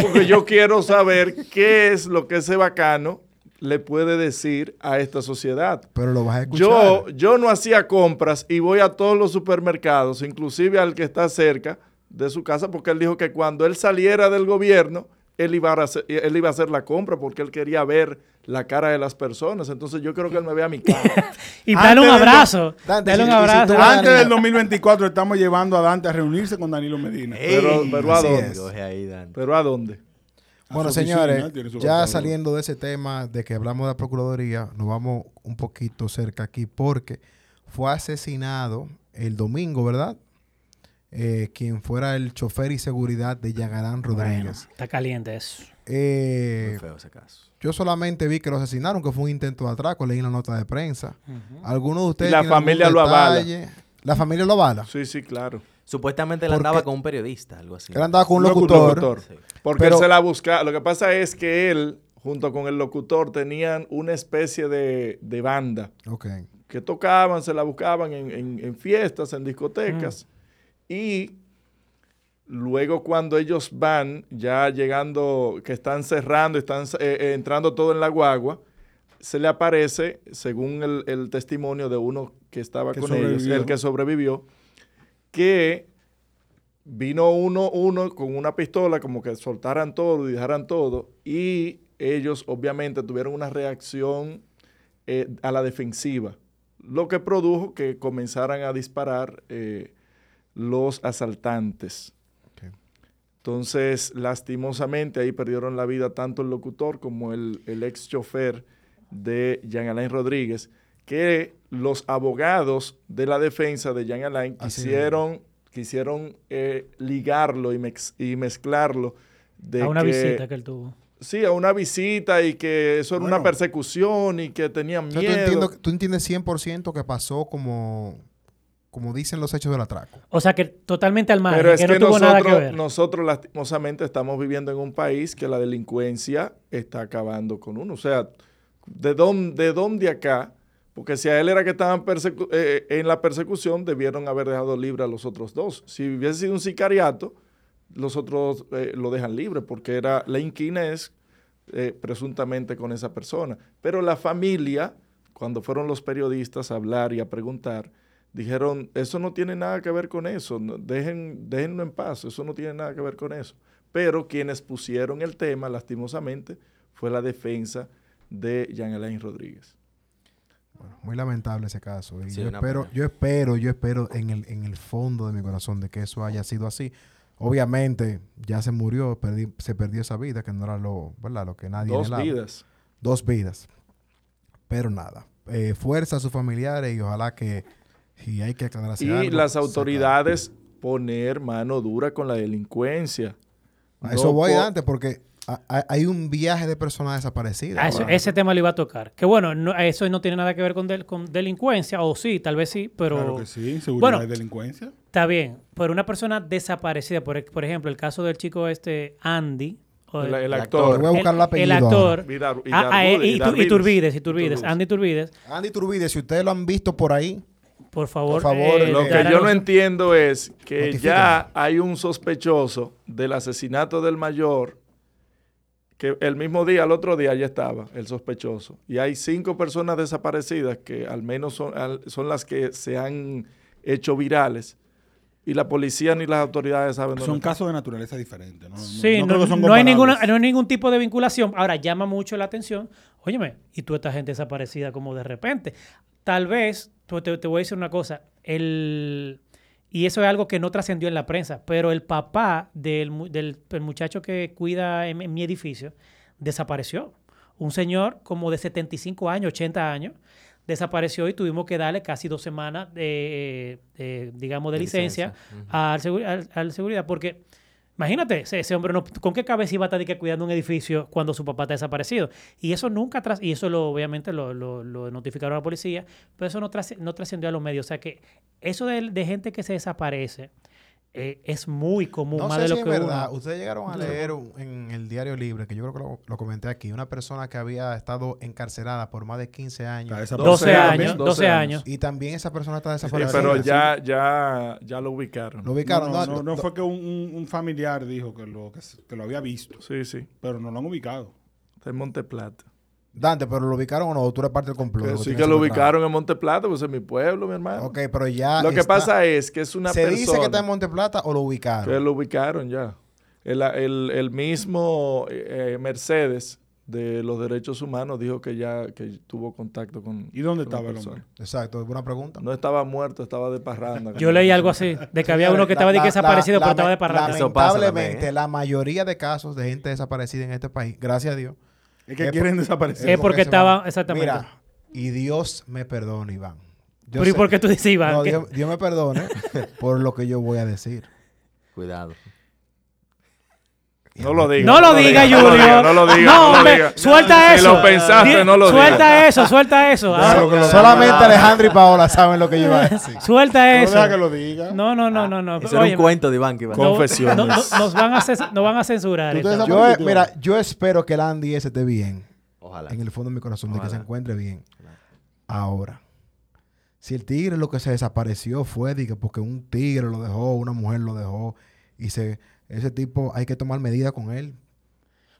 porque yo quiero saber qué es lo que ese bacano le puede decir a esta sociedad. Pero lo vas a escuchar. Yo, yo no hacía compras y voy a todos los supermercados, inclusive al que está cerca de su casa, porque él dijo que cuando él saliera del gobierno, él iba a hacer, él iba a hacer la compra porque él quería ver la cara de las personas. Entonces yo quiero que él me vea mi cara. Y dale un abrazo. Dante, Dale un si- si tú abrazo. a- Antes del 2024 estamos llevando a Dante a reunirse con Danilo Medina. Pero, pero ¿a dónde? ahí. ¿Pero a dónde? Bueno, oficina, señores, ya saliendo de ese tema de que hablamos de la Procuraduría, nos vamos un poquito cerca aquí porque fue asesinado el domingo, ¿verdad? Eh, quien fuera el chofer y seguridad de Yagarán Bueno, Rodríguez. está caliente eso. Eh, Muy feo ese caso. yo solamente vi que lo asesinaron, que fue un intento de atraco, leí la nota de prensa. ¿Alguno de ustedes la familia lo avala. La familia lo avala. Sí, sí, claro. Supuestamente él ¿Por andaba con un periodista, algo así. Él andaba con un Locutor. locutor. Sí. Porque Pero- él se la buscaba. Lo que pasa es que él, junto con el locutor, tenían una especie de, de banda Ok. que tocaban, se la buscaban en, en- en fiestas, en discotecas. Y luego cuando ellos van, ya llegando, que están cerrando, están eh, eh, entrando todo en la guagua, se le aparece, según el, el testimonio de uno que estaba Que con ellos, el que sobrevivió, que vino uno, uno con una pistola, como que soltaran todo y dejaran todo, y ellos obviamente tuvieron una reacción eh, a la defensiva, lo que produjo que comenzaran a disparar eh, los asaltantes. Entonces, lastimosamente, ahí perdieron la vida tanto el locutor como el, el ex chofer de Jean Alain Rodríguez, que los abogados de la defensa de Jean Alain quisieron, quisieron eh, ligarlo y, mex- y mezclarlo de A una que- visita que él tuvo. Sí, a una visita y que eso era una persecución y que tenían miedo. tú, entiendo- tú entiendes 100% que pasó como, como dicen los hechos del atraco. O sea que totalmente al margen, Pero es que que, no tuvo nada que nosotros, ver. nosotros lastimosamente estamos viviendo en un país que la delincuencia está acabando con uno. O sea, ¿de dónde, de dónde acá? Porque si a él era que estaban persecu- eh, en la persecución, debieron haber dejado libre a los otros dos. Si hubiese sido un sicariato, los otros eh, lo dejan libre porque era la inquina es eh, presuntamente con esa persona. Pero la familia, cuando fueron los periodistas a hablar y a preguntar, dijeron, eso no tiene nada que ver con eso, dejen, déjenlo en paz, eso no tiene nada que ver con eso. Pero quienes pusieron el tema, lastimosamente, fue la defensa de Jean Alain Rodríguez. Bueno, muy lamentable ese caso. Y Sí, yo, espero, pena. yo espero, yo espero en el, en el fondo de mi corazón de que eso haya sido así. Obviamente, ya se murió, perdí- se perdió esa vida, que no era lo, ¿verdad? lo que nadie Dos anhelaba. vidas. Dos vidas. Pero nada. Eh, fuerza a sus familiares y ojalá que si hay que aclararse Y algo, las autoridades poner mano dura con la delincuencia. A eso voy, Dante, porque ha- ha- hay un viaje de personas desaparecidas. Ah, eso- ese tema lo iba a tocar. Que bueno, no- eso no tiene nada que ver con, del- con delincuencia, o sí, tal vez sí, pero Claro que sí, seguridad Bueno, y delincuencia. está bien. Pero una persona desaparecida, por, por ejemplo, el caso del chico este, Andy. o El, el- el Te actor. voy a buscar el apellido. el actor. Vidar- Ah, eh, y, y. Turbides, y Turbides, Iturbides. Andy Turbides, Andy Turbide, si ustedes lo han visto por ahí, por favor. Por favor, eh, Lo que yo no entiendo es que ya hay un sospechoso del asesinato del mayor, que el mismo día, al otro día ya estaba el sospechoso. Y hay cinco personas desaparecidas que al menos son, al- son las que se han hecho virales. Y la policía ni las autoridades saben dónde Son casos de naturaleza diferente. ¿no? No- Sí, no no, creo que son no hay ninguna, no hay ningún tipo de vinculación. Ahora, llama mucho la atención. Óyeme, y tú esta gente desaparecida como de repente. Tal vez, tú- te, te voy a decir una cosa, el, Y eso es algo que no trascendió en la prensa. Pero el papá del, del- el muchacho que cuida en, en mi edificio desapareció. Un señor como de 75 años, 80 años, desapareció y tuvimos que darle casi dos semanas de, de, digamos, de, De licencia, licencia. al, al- al seguridad. Porque imagínate, ese, hombre, no, ¿con qué cabeza iba a estar cuidando un edificio cuando su papá está desaparecido? Y eso nunca, tras, y eso lo, obviamente lo, lo- notificaron a la policía, pero eso no, tras- no trascendió a los medios. O sea que eso de gente que se desaparece eh, es muy común, No más sé de si es verdad. uno- Ustedes llegaron a leer un- en el Diario Libre, que yo creo que lo, lo comenté aquí, una persona que había estado encarcelada por más de 15 años. Está 12 años, 12 12 años. Y también esa persona está Sí, desaparecida. pero ya, ya, ya lo ubicaron. Lo No, ubicaron. no, No, no, no fue que un, familiar dijo que lo, que, que lo había visto, Sí, sí. pero no lo han ubicado. Está en Monte Plata. Dante, pero lo ubicaron o no, tú eres parte del complot. Sí que lo ubicaron en Monte Plata, pues es mi pueblo, mi hermano. Ok, pero ya. Lo que pasa es que es una ¿Se persona dice que está en Monteplata o lo ubicaron? que lo ubicaron ya. El, el- el mismo eh, Mercedes de los derechos humanos dijo que ya que tuvo contacto con. ¿Y dónde con estaba el hombre? Exacto, buena pregunta. No estaba muerto, estaba de parranda. Yo leí algo así, de que había uno que estaba de que desaparecido, pero estaba de parranda. Pasa Lamentablemente, la mayoría de casos de gente desaparecida en este país, gracias a Dios. Es que Es quieren por- desaparecer. Es porque se estaba- van. exactamente. Mira, y Dios me perdone, Iván. Yo Pero ¿y por qué tú dices, Iván? No, Dios, Dios me perdone por lo que yo voy a decir. Cuidado. No lo digas. No lo diga, no lo Julio. diga, No lo digas. No, no lo hombre, suelta Si eso. lo pensaste, no lo digas. Suelta eso, suelta eso. Ah, Solamente Alejandro y Paola saben lo que yo iba a decir. Suelta No eso. deja que lo diga. No, no, no, no, no. Eso era un cuento de Iván que iba a no- Confesiones. no- no- nos, van a censurar. Mira, yo espero que el Andy ese esté bien. Ojalá. En el fondo de mi corazón, de que se encuentre bien. Ahora, si el tigre lo que se desapareció fue porque un tigre lo dejó, una mujer lo dejó, y se, ese tipo hay que tomar medidas con él.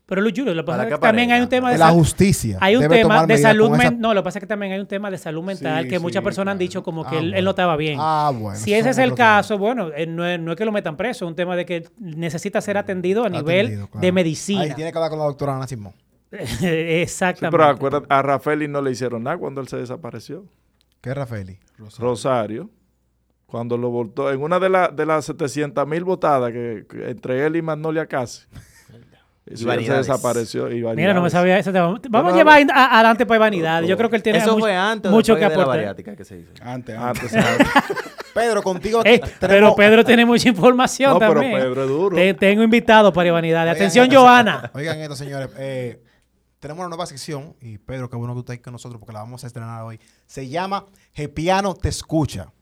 Pero Luis Julio, lo que pasa ¿Para es que también hay un tema de La justicia. Hay un tema de salud esa- mental. No, lo que pasa es que también hay un tema de salud mental Sí, que muchas personas han dicho como que Ah, él, él bueno. no estaba bien. Ah, bueno. si ese es el caso, bueno, eh, no, es, no es que lo metan preso, es un tema de que necesita ser atendido a nivel claro. de medicina. Ahí tiene que hablar con la doctora Ana Simón. Sí, Exactamente. pero acuérdate, a Rafael no le hicieron nada cuando él se desapareció. ¿Qué es Rafaeli? Rosario, cuando lo votó, en una de, la- de las 700 mil votadas que, que entre él y Magnolia Casi, eso, él se desapareció. y Mira, no me sabía eso. Vamos no, a llevar a- adelante para vanidad. Yo creo que él tiene Eso mucho, fue antes mucho que aportar. que se hizo. Antes, antes. Antes, Pedro, contigo Ey, tenemos- pero Pedro tiene mucha información No, pero. Pedro es duro. Te- tengo invitado para vanidades. Oigan Atención, esto, Joana. Oigan esto, señores. eh, tenemos una nueva sección y Pedro, qué bueno que usted está con nosotros porque la vamos a estrenar hoy. Se llama Gepiano Te Escucha.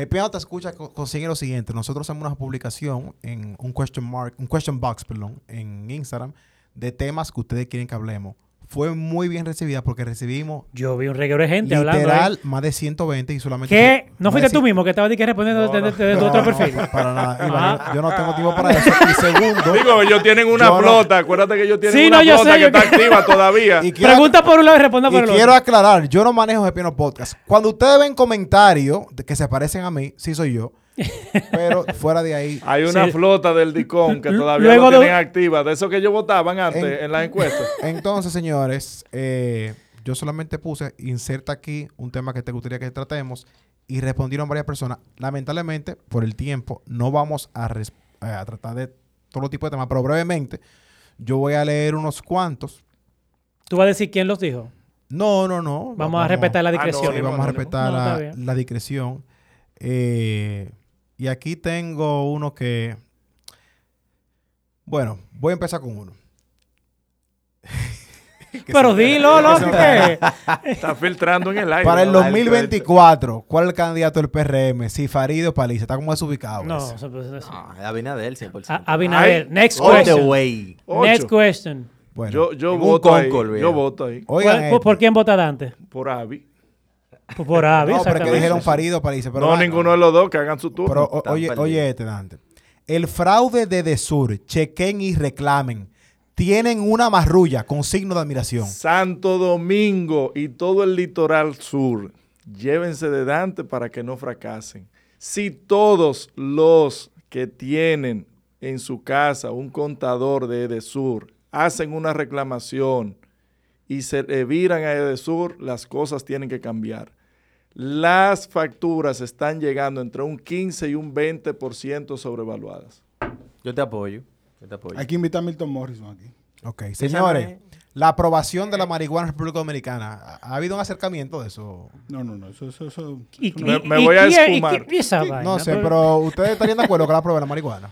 Gepiano Te Escucha co- consigue lo siguiente. Nosotros hacemos una publicación en un question mark, un question box, perdón, en Instagram de temas que ustedes quieren que hablemos. Fue muy bien recibida porque recibimos Yo vi un reguero de gente hablando. ahí. literal más de 120 y solamente... ¿Qué? ¿No de fuiste tú mismo que estaba di que respondiendo No, desde no. desde tu No, otro no, perfil? para nada. Iván, Ah. yo, yo no tengo tiempo para eso. Y segundo... Digo, ellos tienen una flota. Acuérdate que ellos tienen Sí, una no, yo flota sé, que yo está que- activa todavía. y quiero- Pregunta por un lado y responda Y por el quiero otro. aclarar, yo no manejo Gepino Podcast. Cuando ustedes ven comentarios de que se parecen a mí, sí soy yo. Pero fuera de ahí, Hay una Sí. flota del DICOM que todavía luego no de- tienen activa. De eso que ellos votaban antes En- en, las encuestas. entonces, señores, eh, yo solamente puse, inserta aquí un tema que te gustaría que tratemos y respondieron varias personas. Lamentablemente, por el tiempo, no vamos a, eh, a tratar de todo tipo de temas, pero brevemente, yo voy a leer unos cuantos. Tú vas a decir quién los dijo. No, no, no. Vamos a respetar la discreción. Sí, Anónimo, vamos a respetar No, la, la discreción. Eh, y aquí tengo uno que. Bueno, voy a empezar con uno. Pero dilo, ¿qué? Está filtrando en el aire. Para el ¿no? 2024, ¿cuál es el candidato del PRM? Si Farid o Paliza. Está como desubicado. No, eso- eso- eso. Ah, Abinader, 100%. A- Abinader. Next All the question. way. Next question. Bueno, Yo, yo voto ahí. Yo voto ahí. oigan ¿Por, por quién vota Dante? Por Avi. Por, No, pero que dijeron Farid o Paliza. Pero no, ninguno de los dos que hagan su turno. Pero o- oye, oye este, Dante. El fraude de Desur, chequen y reclamen. Tienen una marrulla con signo de admiración. Santo Domingo y todo el litoral sur, llévense de Dante para que no fracasen. Si todos los que tienen en su casa un contador de Edesur hacen una reclamación y se le viran a Edesur, las cosas tienen que cambiar. Las facturas están llegando entre un 15 y un 20% sobrevaluadas. Yo te apoyo. Yo te apoyo. Hay que invitar a Milton Morrison aquí. Ok, señores, es- la aprobación de la marihuana en República Dominicana, ¿ha, ha habido un acercamiento de eso? No, no, no. Eso, eso, eso. Y- Me- no- y- me y voy a esfumar. vaina, No sé, pero ¿ustedes estarían de acuerdo que la aprueben la marihuana?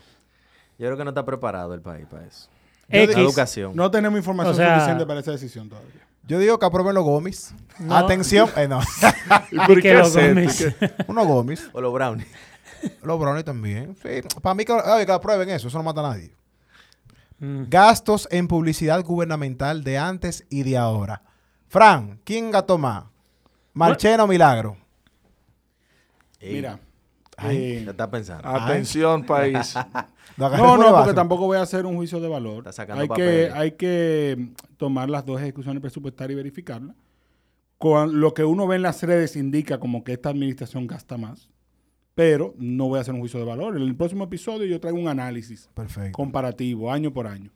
Yo creo que no está preparado el país para eso. X. La educación. no tenemos información O sea- suficiente para esa decisión todavía. Yo digo que aprueben los gomis. No. Atención, eh, no. ¿Y por qué los. ¿Qué? unos gomis. O los brownies. Los brownies también. Sí, para mí que, que aprueben eso, eso no mata a nadie. Mm. Gastos en publicidad gubernamental de antes y de ahora. Fran, ¿quién gastó más? ¿Marchena o Milagro? Ey, Mira. Ay. eh, Ya está pensando. Atención, país. No, por no, porque tampoco voy a hacer un juicio de valor. Está sacando Hay que, hay que tomar las dos ejecuciones presupuestarias y verificarlas. Con lo que uno ve en las redes indica como que esta administración gasta más, pero no voy a hacer un juicio de valor. En el próximo episodio yo traigo un análisis Perfecto. comparativo, año por año.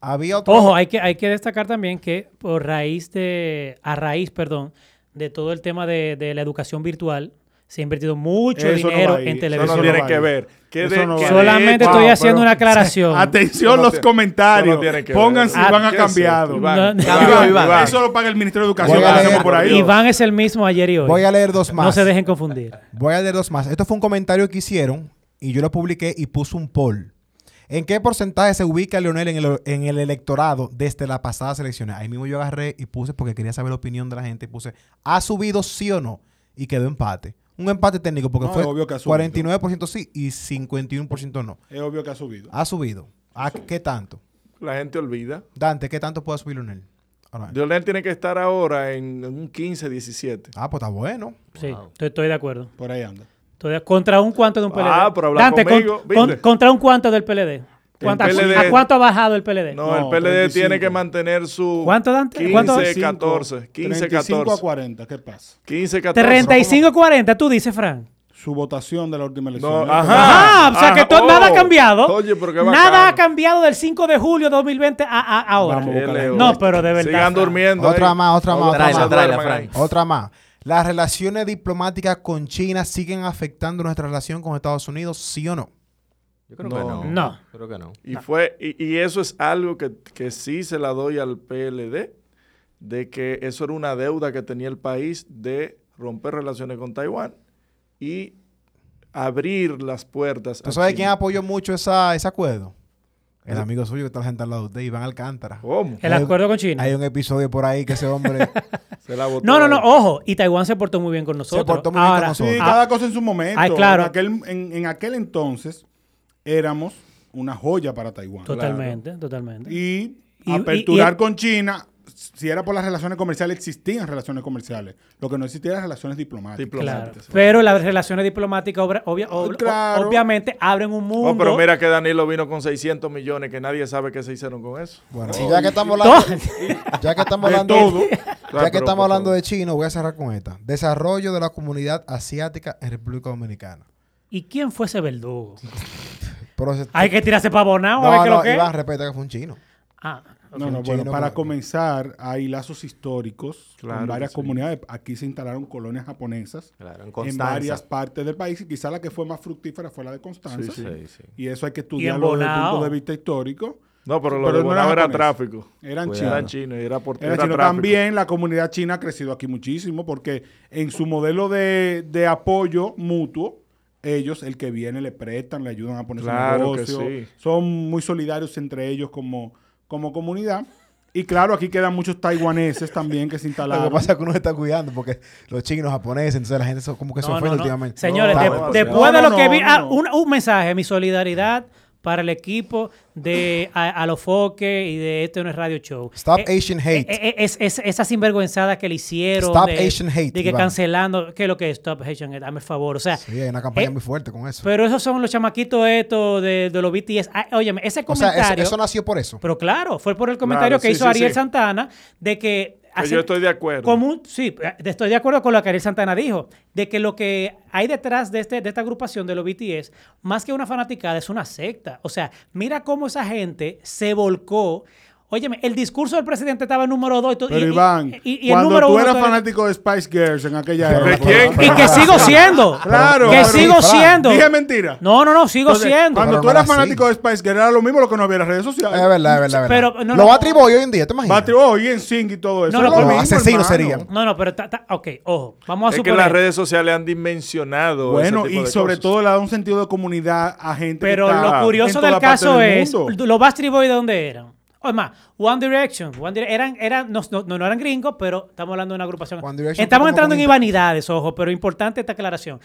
Había otro. Ojo, hay que, hay que destacar también que por raíz de, a raíz, perdón, de todo el tema de, de la educación virtual, se ha invertido mucho Eso dinero en eso Eso televisión. no tiene que ver. ¿Qué Eso de- no qué va de- ahí. Solamente Wow, estoy pero- haciendo una aclaración. Atención no los tiene- comentarios. Pónganse y Ah, van a ¿qué es cambiar. esto, Iván? Iván. Iván. Eso lo paga el Ministerio de Educación. Leer- por ahí. Iván es el mismo ayer y hoy. Voy a leer dos más. No se dejen confundir. Voy a leer dos más. Esto fue un comentario que hicieron y yo lo publiqué y puse un poll. ¿En qué porcentaje se ubica Leonel en el, en el electorado desde las pasadas elecciones? Ahí mismo yo agarré y puse porque quería saber la opinión de la gente y puse, ¿ha subido sí o no? Y quedó empate. Un empate técnico porque No, fue es obvio que ha subido. 49% sí y 51% no. Es obvio que ha subido. Ha subido. ¿A qué tanto? La gente olvida. Dante, ¿qué tanto puede subir Leonel? Ahora, Leonel tiene que estar ahora en un 15, 17. ah, pues está bueno. Sí, estoy, estoy de acuerdo. Por ahí anda. Estoy de- contra un cuanto de un PLD. Ah, pero habla Dante, con- conmigo, con- ¿viste? contra un cuanto del PLD. ¿Cuánto- PLD ¿A cuánto ha bajado el PLD? No, No, el PLD 35. tiene que mantener su ¿Cuánto, Dante? 15, ¿Cuánto? 14. 15, 35 a 14. 40. ¿Qué pasa? 15, 14. 35-40, tú dices, Fran. Su votación de la última elección. No, ajá. Ah, o sea que ajá. to- nada ha Oh, cambiado. Oye, pero qué Nada ha cambiado del 5 de julio de 2020 a, a- ahora. Vamos a. No, pero de verdad. Sigan durmiendo. Otra ahí. más, otra más, otra más. Fran. ahí. Otra más. ¿Las relaciones diplomáticas con China siguen afectando nuestra relación con Estados Unidos, sí o no? Yo creo No. que no. No. Creo que no. Y, fue, y, y eso es algo que, que sí se la doy al PLD, de que eso era una deuda que tenía el país de romper relaciones con Taiwán y abrir las puertas. ¿Tú a sabes quién apoyó mucho esa, ese acuerdo? El amigo suyo que está gente al lado de usted, Iván Alcántara. ¿Cómo? El acuerdo con China. Hay un episodio por ahí que ese hombre Se la botó No, no, no, ojo. Y Taiwán se portó muy bien con nosotros. portó muy bien con nosotros. Sí, cada cosa en su momento. Ay, claro. En aquel, en, en aquel entonces éramos una joya para Taiwán. Totalmente, totalmente. Y, Y- aperturar y- y- con China, si era por las relaciones comerciales, existían relaciones comerciales. Lo que no existía eran relaciones diplomáticas. Claro. Pero las relaciones diplomáticas obra- obvia- ob- Claro. obviamente abren un mundo. Oh, pero mira que Danilo vino con 600 millones, que nadie sabe qué se hicieron con eso. Bueno, y ya que estamos hablando, ya que estamos De hablando, todo. ya que estamos hablando de chino, voy a cerrar con esta. Desarrollo de la comunidad asiática en República Dominicana. ¿Y quién fue ese verdugo? Pero se- Hay que tirarse pavonado a no, ver qué es no, lo que es. Respeta que fue un chino. Ah, No, no, bueno, chino para comenzar, hay lazos históricos Claro con varias sí. comunidades. Aquí se instalaron colonias japonesas Claro, en en Constanza. varias partes del país y quizá la que fue más fructífera fue la de Constanza. Sí, Sí, sí. Y eso hay que estudiarlo desde el Bonao. punto de vista histórico. No, pero lo Pero de no Bonao era era japonés. tráfico. Eran chinos. Eran chinos y era por Era era chino. tráfico. También la comunidad china ha crecido aquí muchísimo porque en su modelo de, de apoyo mutuo, ellos, el que viene, le prestan, le ayudan a poner Claro su que negocio. sí. Son muy solidarios entre ellos como, como comunidad. Y claro, aquí quedan muchos taiwaneses también que se Lo instalaron. que pasa es que uno se está cuidando porque los chinos, japoneses, entonces la gente so- como que se No, ofende no, no. últimamente. Señores, de- después no, de lo no, que vi, no, ah, un, un mensaje, mi solidaridad para el equipo de a, a los foques y de este no es radio show. Stop Eh, Asian hate. eh, eh, es, es- esa sinvergüenzada que le hicieron. Stop de, Asian hate, De que Iván. cancelando. ¿Qué es lo que es Stop Asian hate? Dame el favor. O sea, Sí, hay una campaña eh, muy fuerte con eso. pero esos son los chamaquitos estos de, de los BTS. Ah, óyeme, ese o sea, comentario. eso, eso nació por eso. Pero claro, fue por el comentario Claro, que sí, hizo sí, Ariel sí. Santana de que... Hace- yo estoy de acuerdo. sí, estoy de acuerdo con lo que Ariel Santana dijo, de que lo que hay detrás de, este, de esta agrupación de los BTS, más que una fanaticada, es una secta. O sea, mira cómo esa gente se volcó. Óyeme, el discurso del presidente estaba en número 2 y, Pero y- Iván, y- y el cuando número tú eras fanático de Spice Girls en aquella ¿De época. quién? Y que sigo siendo. Claro. Que pero- sigo siendo. Dije mentira. No, no, no, sigo Entonces, siendo. Cuando Pero tú no eras era fanático de Spice Girls era lo mismo lo que no había en las redes sociales. Es verdad, es verdad, es verdad. Pero, no, Lo no. va a triboy hoy en día, ¿te imaginas? Battery Boy y en Sync y todo eso. No, no, pero- asesinos serían. No, no, pero ta- ta- ok, ojo, vamos a Es que suponer. las redes sociales han dimensionado. Bueno, ese tipo y de sobre cosas. todo le da un sentido de comunidad a gente Pero que está lo curioso del caso es, los Bastard Boys de dónde eran. O más, One Direction. One Dire- eran, eran, no, no, no eran gringos, pero estamos hablando de una agrupación. Estamos entrando en ivanidades, ojo, pero importante esta aclaración.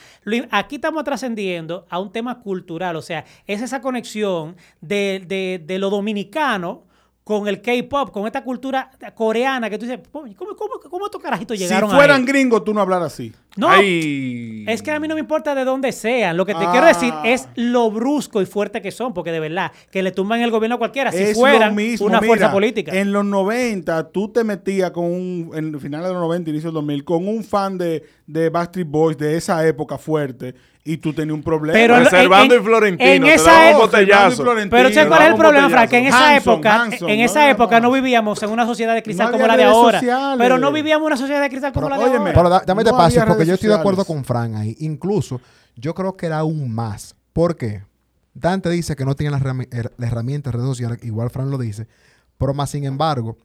Aquí estamos trascendiendo a un tema cultural, o sea, es esa conexión de, de- de lo dominicano con el K-pop, con esta cultura coreana que tú dices, ¿cómo, cómo, cómo estos carajitos Si llegaron a fueran ahí? gringos, tú no hablaras así. No, Ay. es que a mí no me importa de dónde sean. Lo que te Ah. quiero decir es lo brusco y fuerte que son, porque de verdad, que le tumban el gobierno a cualquiera, si es fueran lo mismo. una mira, fuerza política. En los 90, tú te metías con un, en finales de los 90, inicio del 2000, con un fan de, de Backstreet Boys de esa época fuerte y tú tenías un problema. Pero lo- Servando en- y Florentino, en te esa época-. Pero ¿sabes cuál es el problema, Frank? Que en esa Hanson, época, Hanson, en no esa época no vivíamos en una sociedad de cristal No como la de ahora. sociales. Pero no vivíamos en una sociedad de cristal como Pero, la de óyeme, ahora. Pero da- dame No de paso, porque yo estoy de acuerdo con Fran ahí. Incluso, yo creo que era aún más. ¿Por qué? Dante dice que no tiene las herrami- her- las herramientas de redes sociales, igual Fran lo dice. Pero más sin embargo,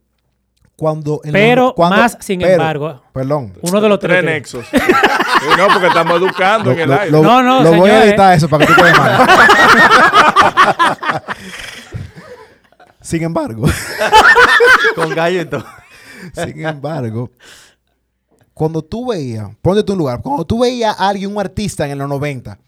cuando... en Pero los- cuando- más sin pero- embargo. Perdón. Uno de los Tres tres. nexos. Sí, no, porque estamos educando Lo, en el lo- aire. lo- No, no, lo voy a editar eso para que tú quedes mal. sin embargo, Con gallo y todo. sin embargo, cuando tú veías, ponte un lugar, cuando tú veías a alguien, un artista en los 90,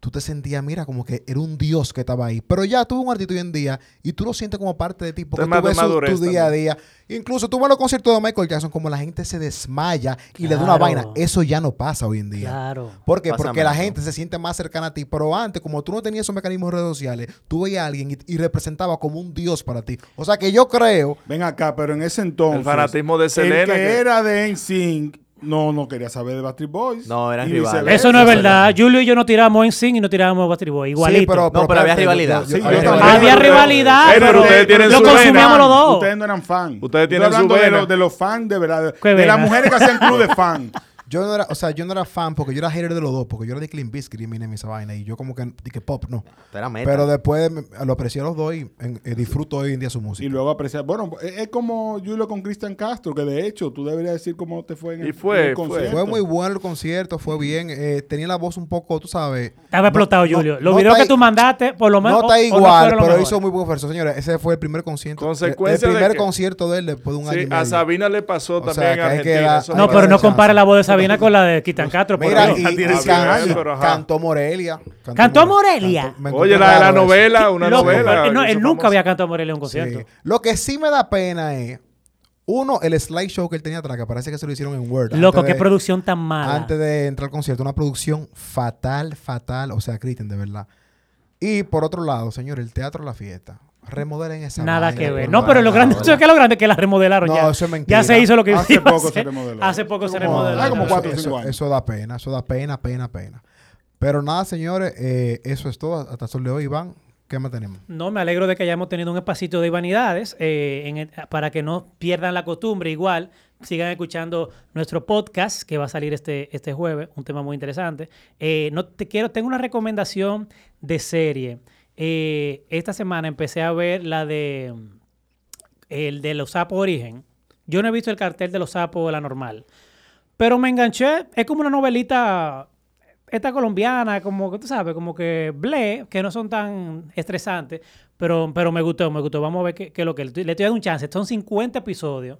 tú te sentías, mira, como que era un dios que estaba ahí. Pero ya tú ves un artista hoy en día y tú lo sientes como parte de ti, porque Tema tú ves su- tu día a día. Incluso tú ves los conciertos de Michael Jackson, como la gente se desmaya y le da una vaina. Eso ya no pasa hoy en día. Claro. ¿Por qué? Porque la gente se siente más cercana a ti. Pero antes, como tú no tenías esos mecanismos de redes sociales, tú veías a alguien y, y representaba como un dios para ti. O sea que yo creo Ven acá, pero en ese entonces. El fanatismo de Selena, El que, que- era de NSYNC no, no quería saber de Backstreet Boys. No, eran Y rivales. Eso no es verdad. Julio y yo no tiramos en Sing y no tiramos Bastard Boy. Igualito. Sí, pero, No, pero había rivalidad. yo- yo- Sí, había rivalidad. Había rivalidad, Ey, pero pero ustedes tienen lo su consumíamos los dos. Ustedes no eran fan. Ustedes Estoy tienen su hablando de, los- de los fans de verdad. ¿Qué De las mujeres que hacían club de fan. Yo no era, o sea, yo no era fan porque yo era hater de los dos, porque yo era de Clean Biscuit y Eminem y esa vaina. Y yo como que dije pop, no. Pero después me- lo aprecié a los dos y en- eh, disfruto hoy en día su música. Y luego apreciar. Bueno, es, es como Julio con Cristian Castro, que de hecho tú deberías decir cómo te fue en el, Y fue, en el fue. concierto. Fue muy bueno el concierto, fue bien. eh, tenía la voz un poco, tú sabes. Estaba explotado, no- Julio. no- Los no videos que tú mandaste, por lo menos. No está igual, pero hizo muy buen esfuerzo. Señores, ese fue el primer concierto. Consecuencia el, de primer concierto de él después de un año Sí, y medio. a Sabina le pasó O también sea, que Argentina. No, pero no compara la voz de Sabina con la de por Mira, y, y can- cantó Morelia. ¿Cantó Morelia? Cantó- me Oye, la de la eso. novela, una Loco, novela. pero él, no, él nunca había cantado Morelia en un Sí. concierto. Lo que sí me da pena es, uno, el slideshow que él tenía atrás, que parece que se lo hicieron en Word. Loco, qué de- producción tan mala. Antes de entrar al concierto, una producción fatal, fatal. O sea, Cristian, de verdad. Y por otro lado, señor, el Teatro La Fiesta. Remodelen esa Nada vaina, que ver. No, pero lo grande, ¿sabes qué es lo grande? Que la remodelaron No, ya. eso es mentira. Ya se hizo lo que Hace poco se remodeló. Hace poco se Como- remodeló. ah, como eso- cuatro eso, cinco años. eso da pena, eso da pena, pena, pena. Pero nada, señores, eh, eso es todo. Hasta sol de hoy, Iván. ¿Qué más tenemos? No, me alegro de que hayamos tenido un espacito de vanidades eh, en el- para que no pierdan la costumbre. Igual, sigan escuchando nuestro podcast que va a salir este, este jueves, un tema muy interesante. Eh, no te quiero, tengo una recomendación de serie. Eh, esta semana empecé a ver la de el de los sapos origen. Yo no he visto el cartel de los sapos la normal, pero me enganché. Es como una novelita esta colombiana, como que tú sabes, como que ble, que no son tan estresantes, pero, pero me gustó, me gustó. Vamos a ver qué, es lo que le estoy dando un chance. Son 50 episodios.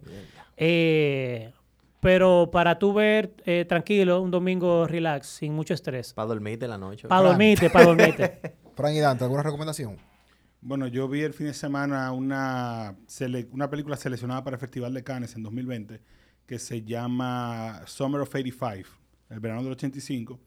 Eh, pero para tú ver eh, tranquilo, un domingo relax, sin mucho estrés. Para dormirte la noche. Para dormirte, para dormirte. Frank y Dante, ¿alguna recomendación? Bueno, yo vi el fin de semana una, sele- una película seleccionada para el Festival de Cannes en 2020 que se llama Summer of 85, el verano del 85.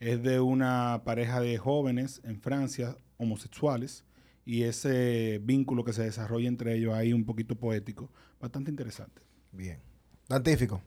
Es de una pareja de jóvenes en Francia, homosexuales, y ese vínculo que se desarrolla entre ellos ahí un poquito poético, bastante interesante. Bien. Dantífico.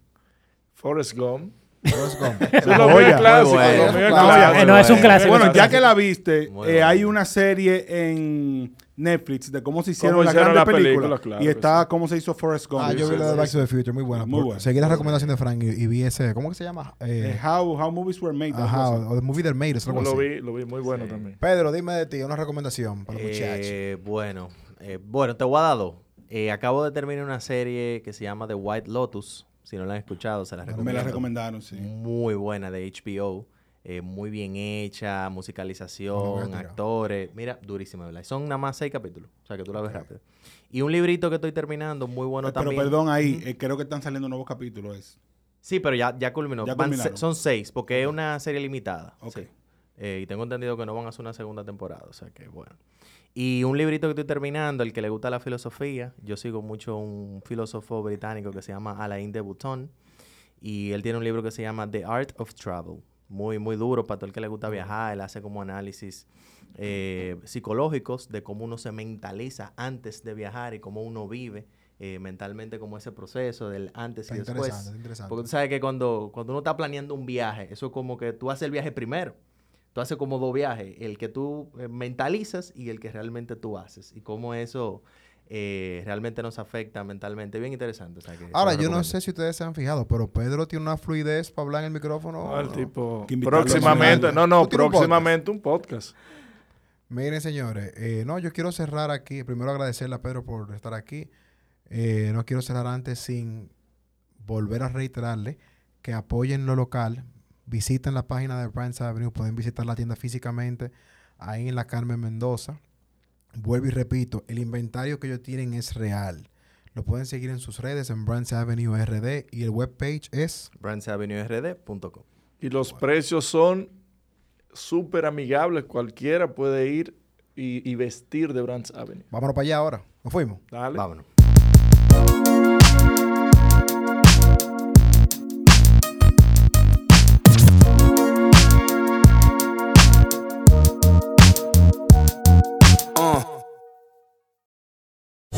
Forrest Gump. Forrest Gump. Es lo mío joya. es clásico. Bueno. lo mío es Claro. clásico. Eh, no, es un clásico. Bueno, ya que la viste, eh, bueno. hay una serie en Netflix de cómo se hicieron Cómo las hicieron grandes la películas. película, claro y está cómo se hizo Forrest Gump. Ah, yo vi la de Back to the Future, muy buena. Muy buena. Seguí la recomendación de Frank y, y vi ese, ¿cómo que se llama? Eh, how, how Movies Were Made. ajá, o The Movie That Made algo Lo así. vi, lo vi muy bueno también. Pedro, dime de ti, una recomendación para los muchachos. Bueno, eh, bueno, te voy a dar dos. Eh, acabo de terminar una serie que se llama The White Lotus. Si no la han escuchado, se la Me recomiendo. la recomendaron, sí. Muy buena de HBO. eh, muy bien hecha, Me musicalización, actores. Mira, durísima, ¿verdad? Son nada más seis capítulos. O sea que tú la ves rápido. Y un librito que estoy terminando, muy bueno Eh, Pero también. perdón, ahí eh, creo que están saliendo nuevos capítulos. Es. Sí, pero ya, ya culminó. Ya se- son seis, porque es una serie limitada. Ok. sí. Eh, y tengo entendido que no van a hacer una segunda temporada. O sea que, bueno. Y un librito que estoy terminando, el que le gusta la filosofía. Yo sigo mucho un filósofo británico que se llama Alain de Botton. Y él tiene un libro que se llama The Art of Travel. Muy, muy duro para todo el que le gusta viajar. Él hace como análisis eh, psicológicos de cómo uno se mentaliza antes de viajar y cómo uno vive eh, mentalmente como ese proceso del antes Está y interesante, después. está interesante. Porque tú sabes que cuando, cuando uno está planeando un viaje, eso es como que tú haces el viaje primero. Tú haces como dos viajes, el que tú eh, mentalizas y el que realmente tú haces. Y cómo eso eh, realmente nos afecta mentalmente. Bien interesante. o sea que se Ahora, yo no sé si ustedes se han fijado, pero Pedro tiene una fluidez para hablar en el micrófono. Ah, el tipo. Próximamente, no, no, un próximamente un podcast. Miren, señores, eh, no, yo quiero cerrar aquí. Primero agradecerle a Pedro por estar aquí. Eh, no quiero cerrar antes sin volver a reiterarle que apoyen lo local. Visiten la página de Brands Avenue. Pueden visitar la tienda físicamente ahí en la Carmen Mendoza. Vuelvo y repito, el inventario que ellos tienen es real. Lo pueden seguir en sus redes en Brands Avenue RD y el webpage es brandsavenuerd.com. Y los precios son súper amigables. Cualquiera puede ir y, y vestir de Brands Avenue. Vámonos para allá ahora. Nos fuimos. Dale. Vámonos.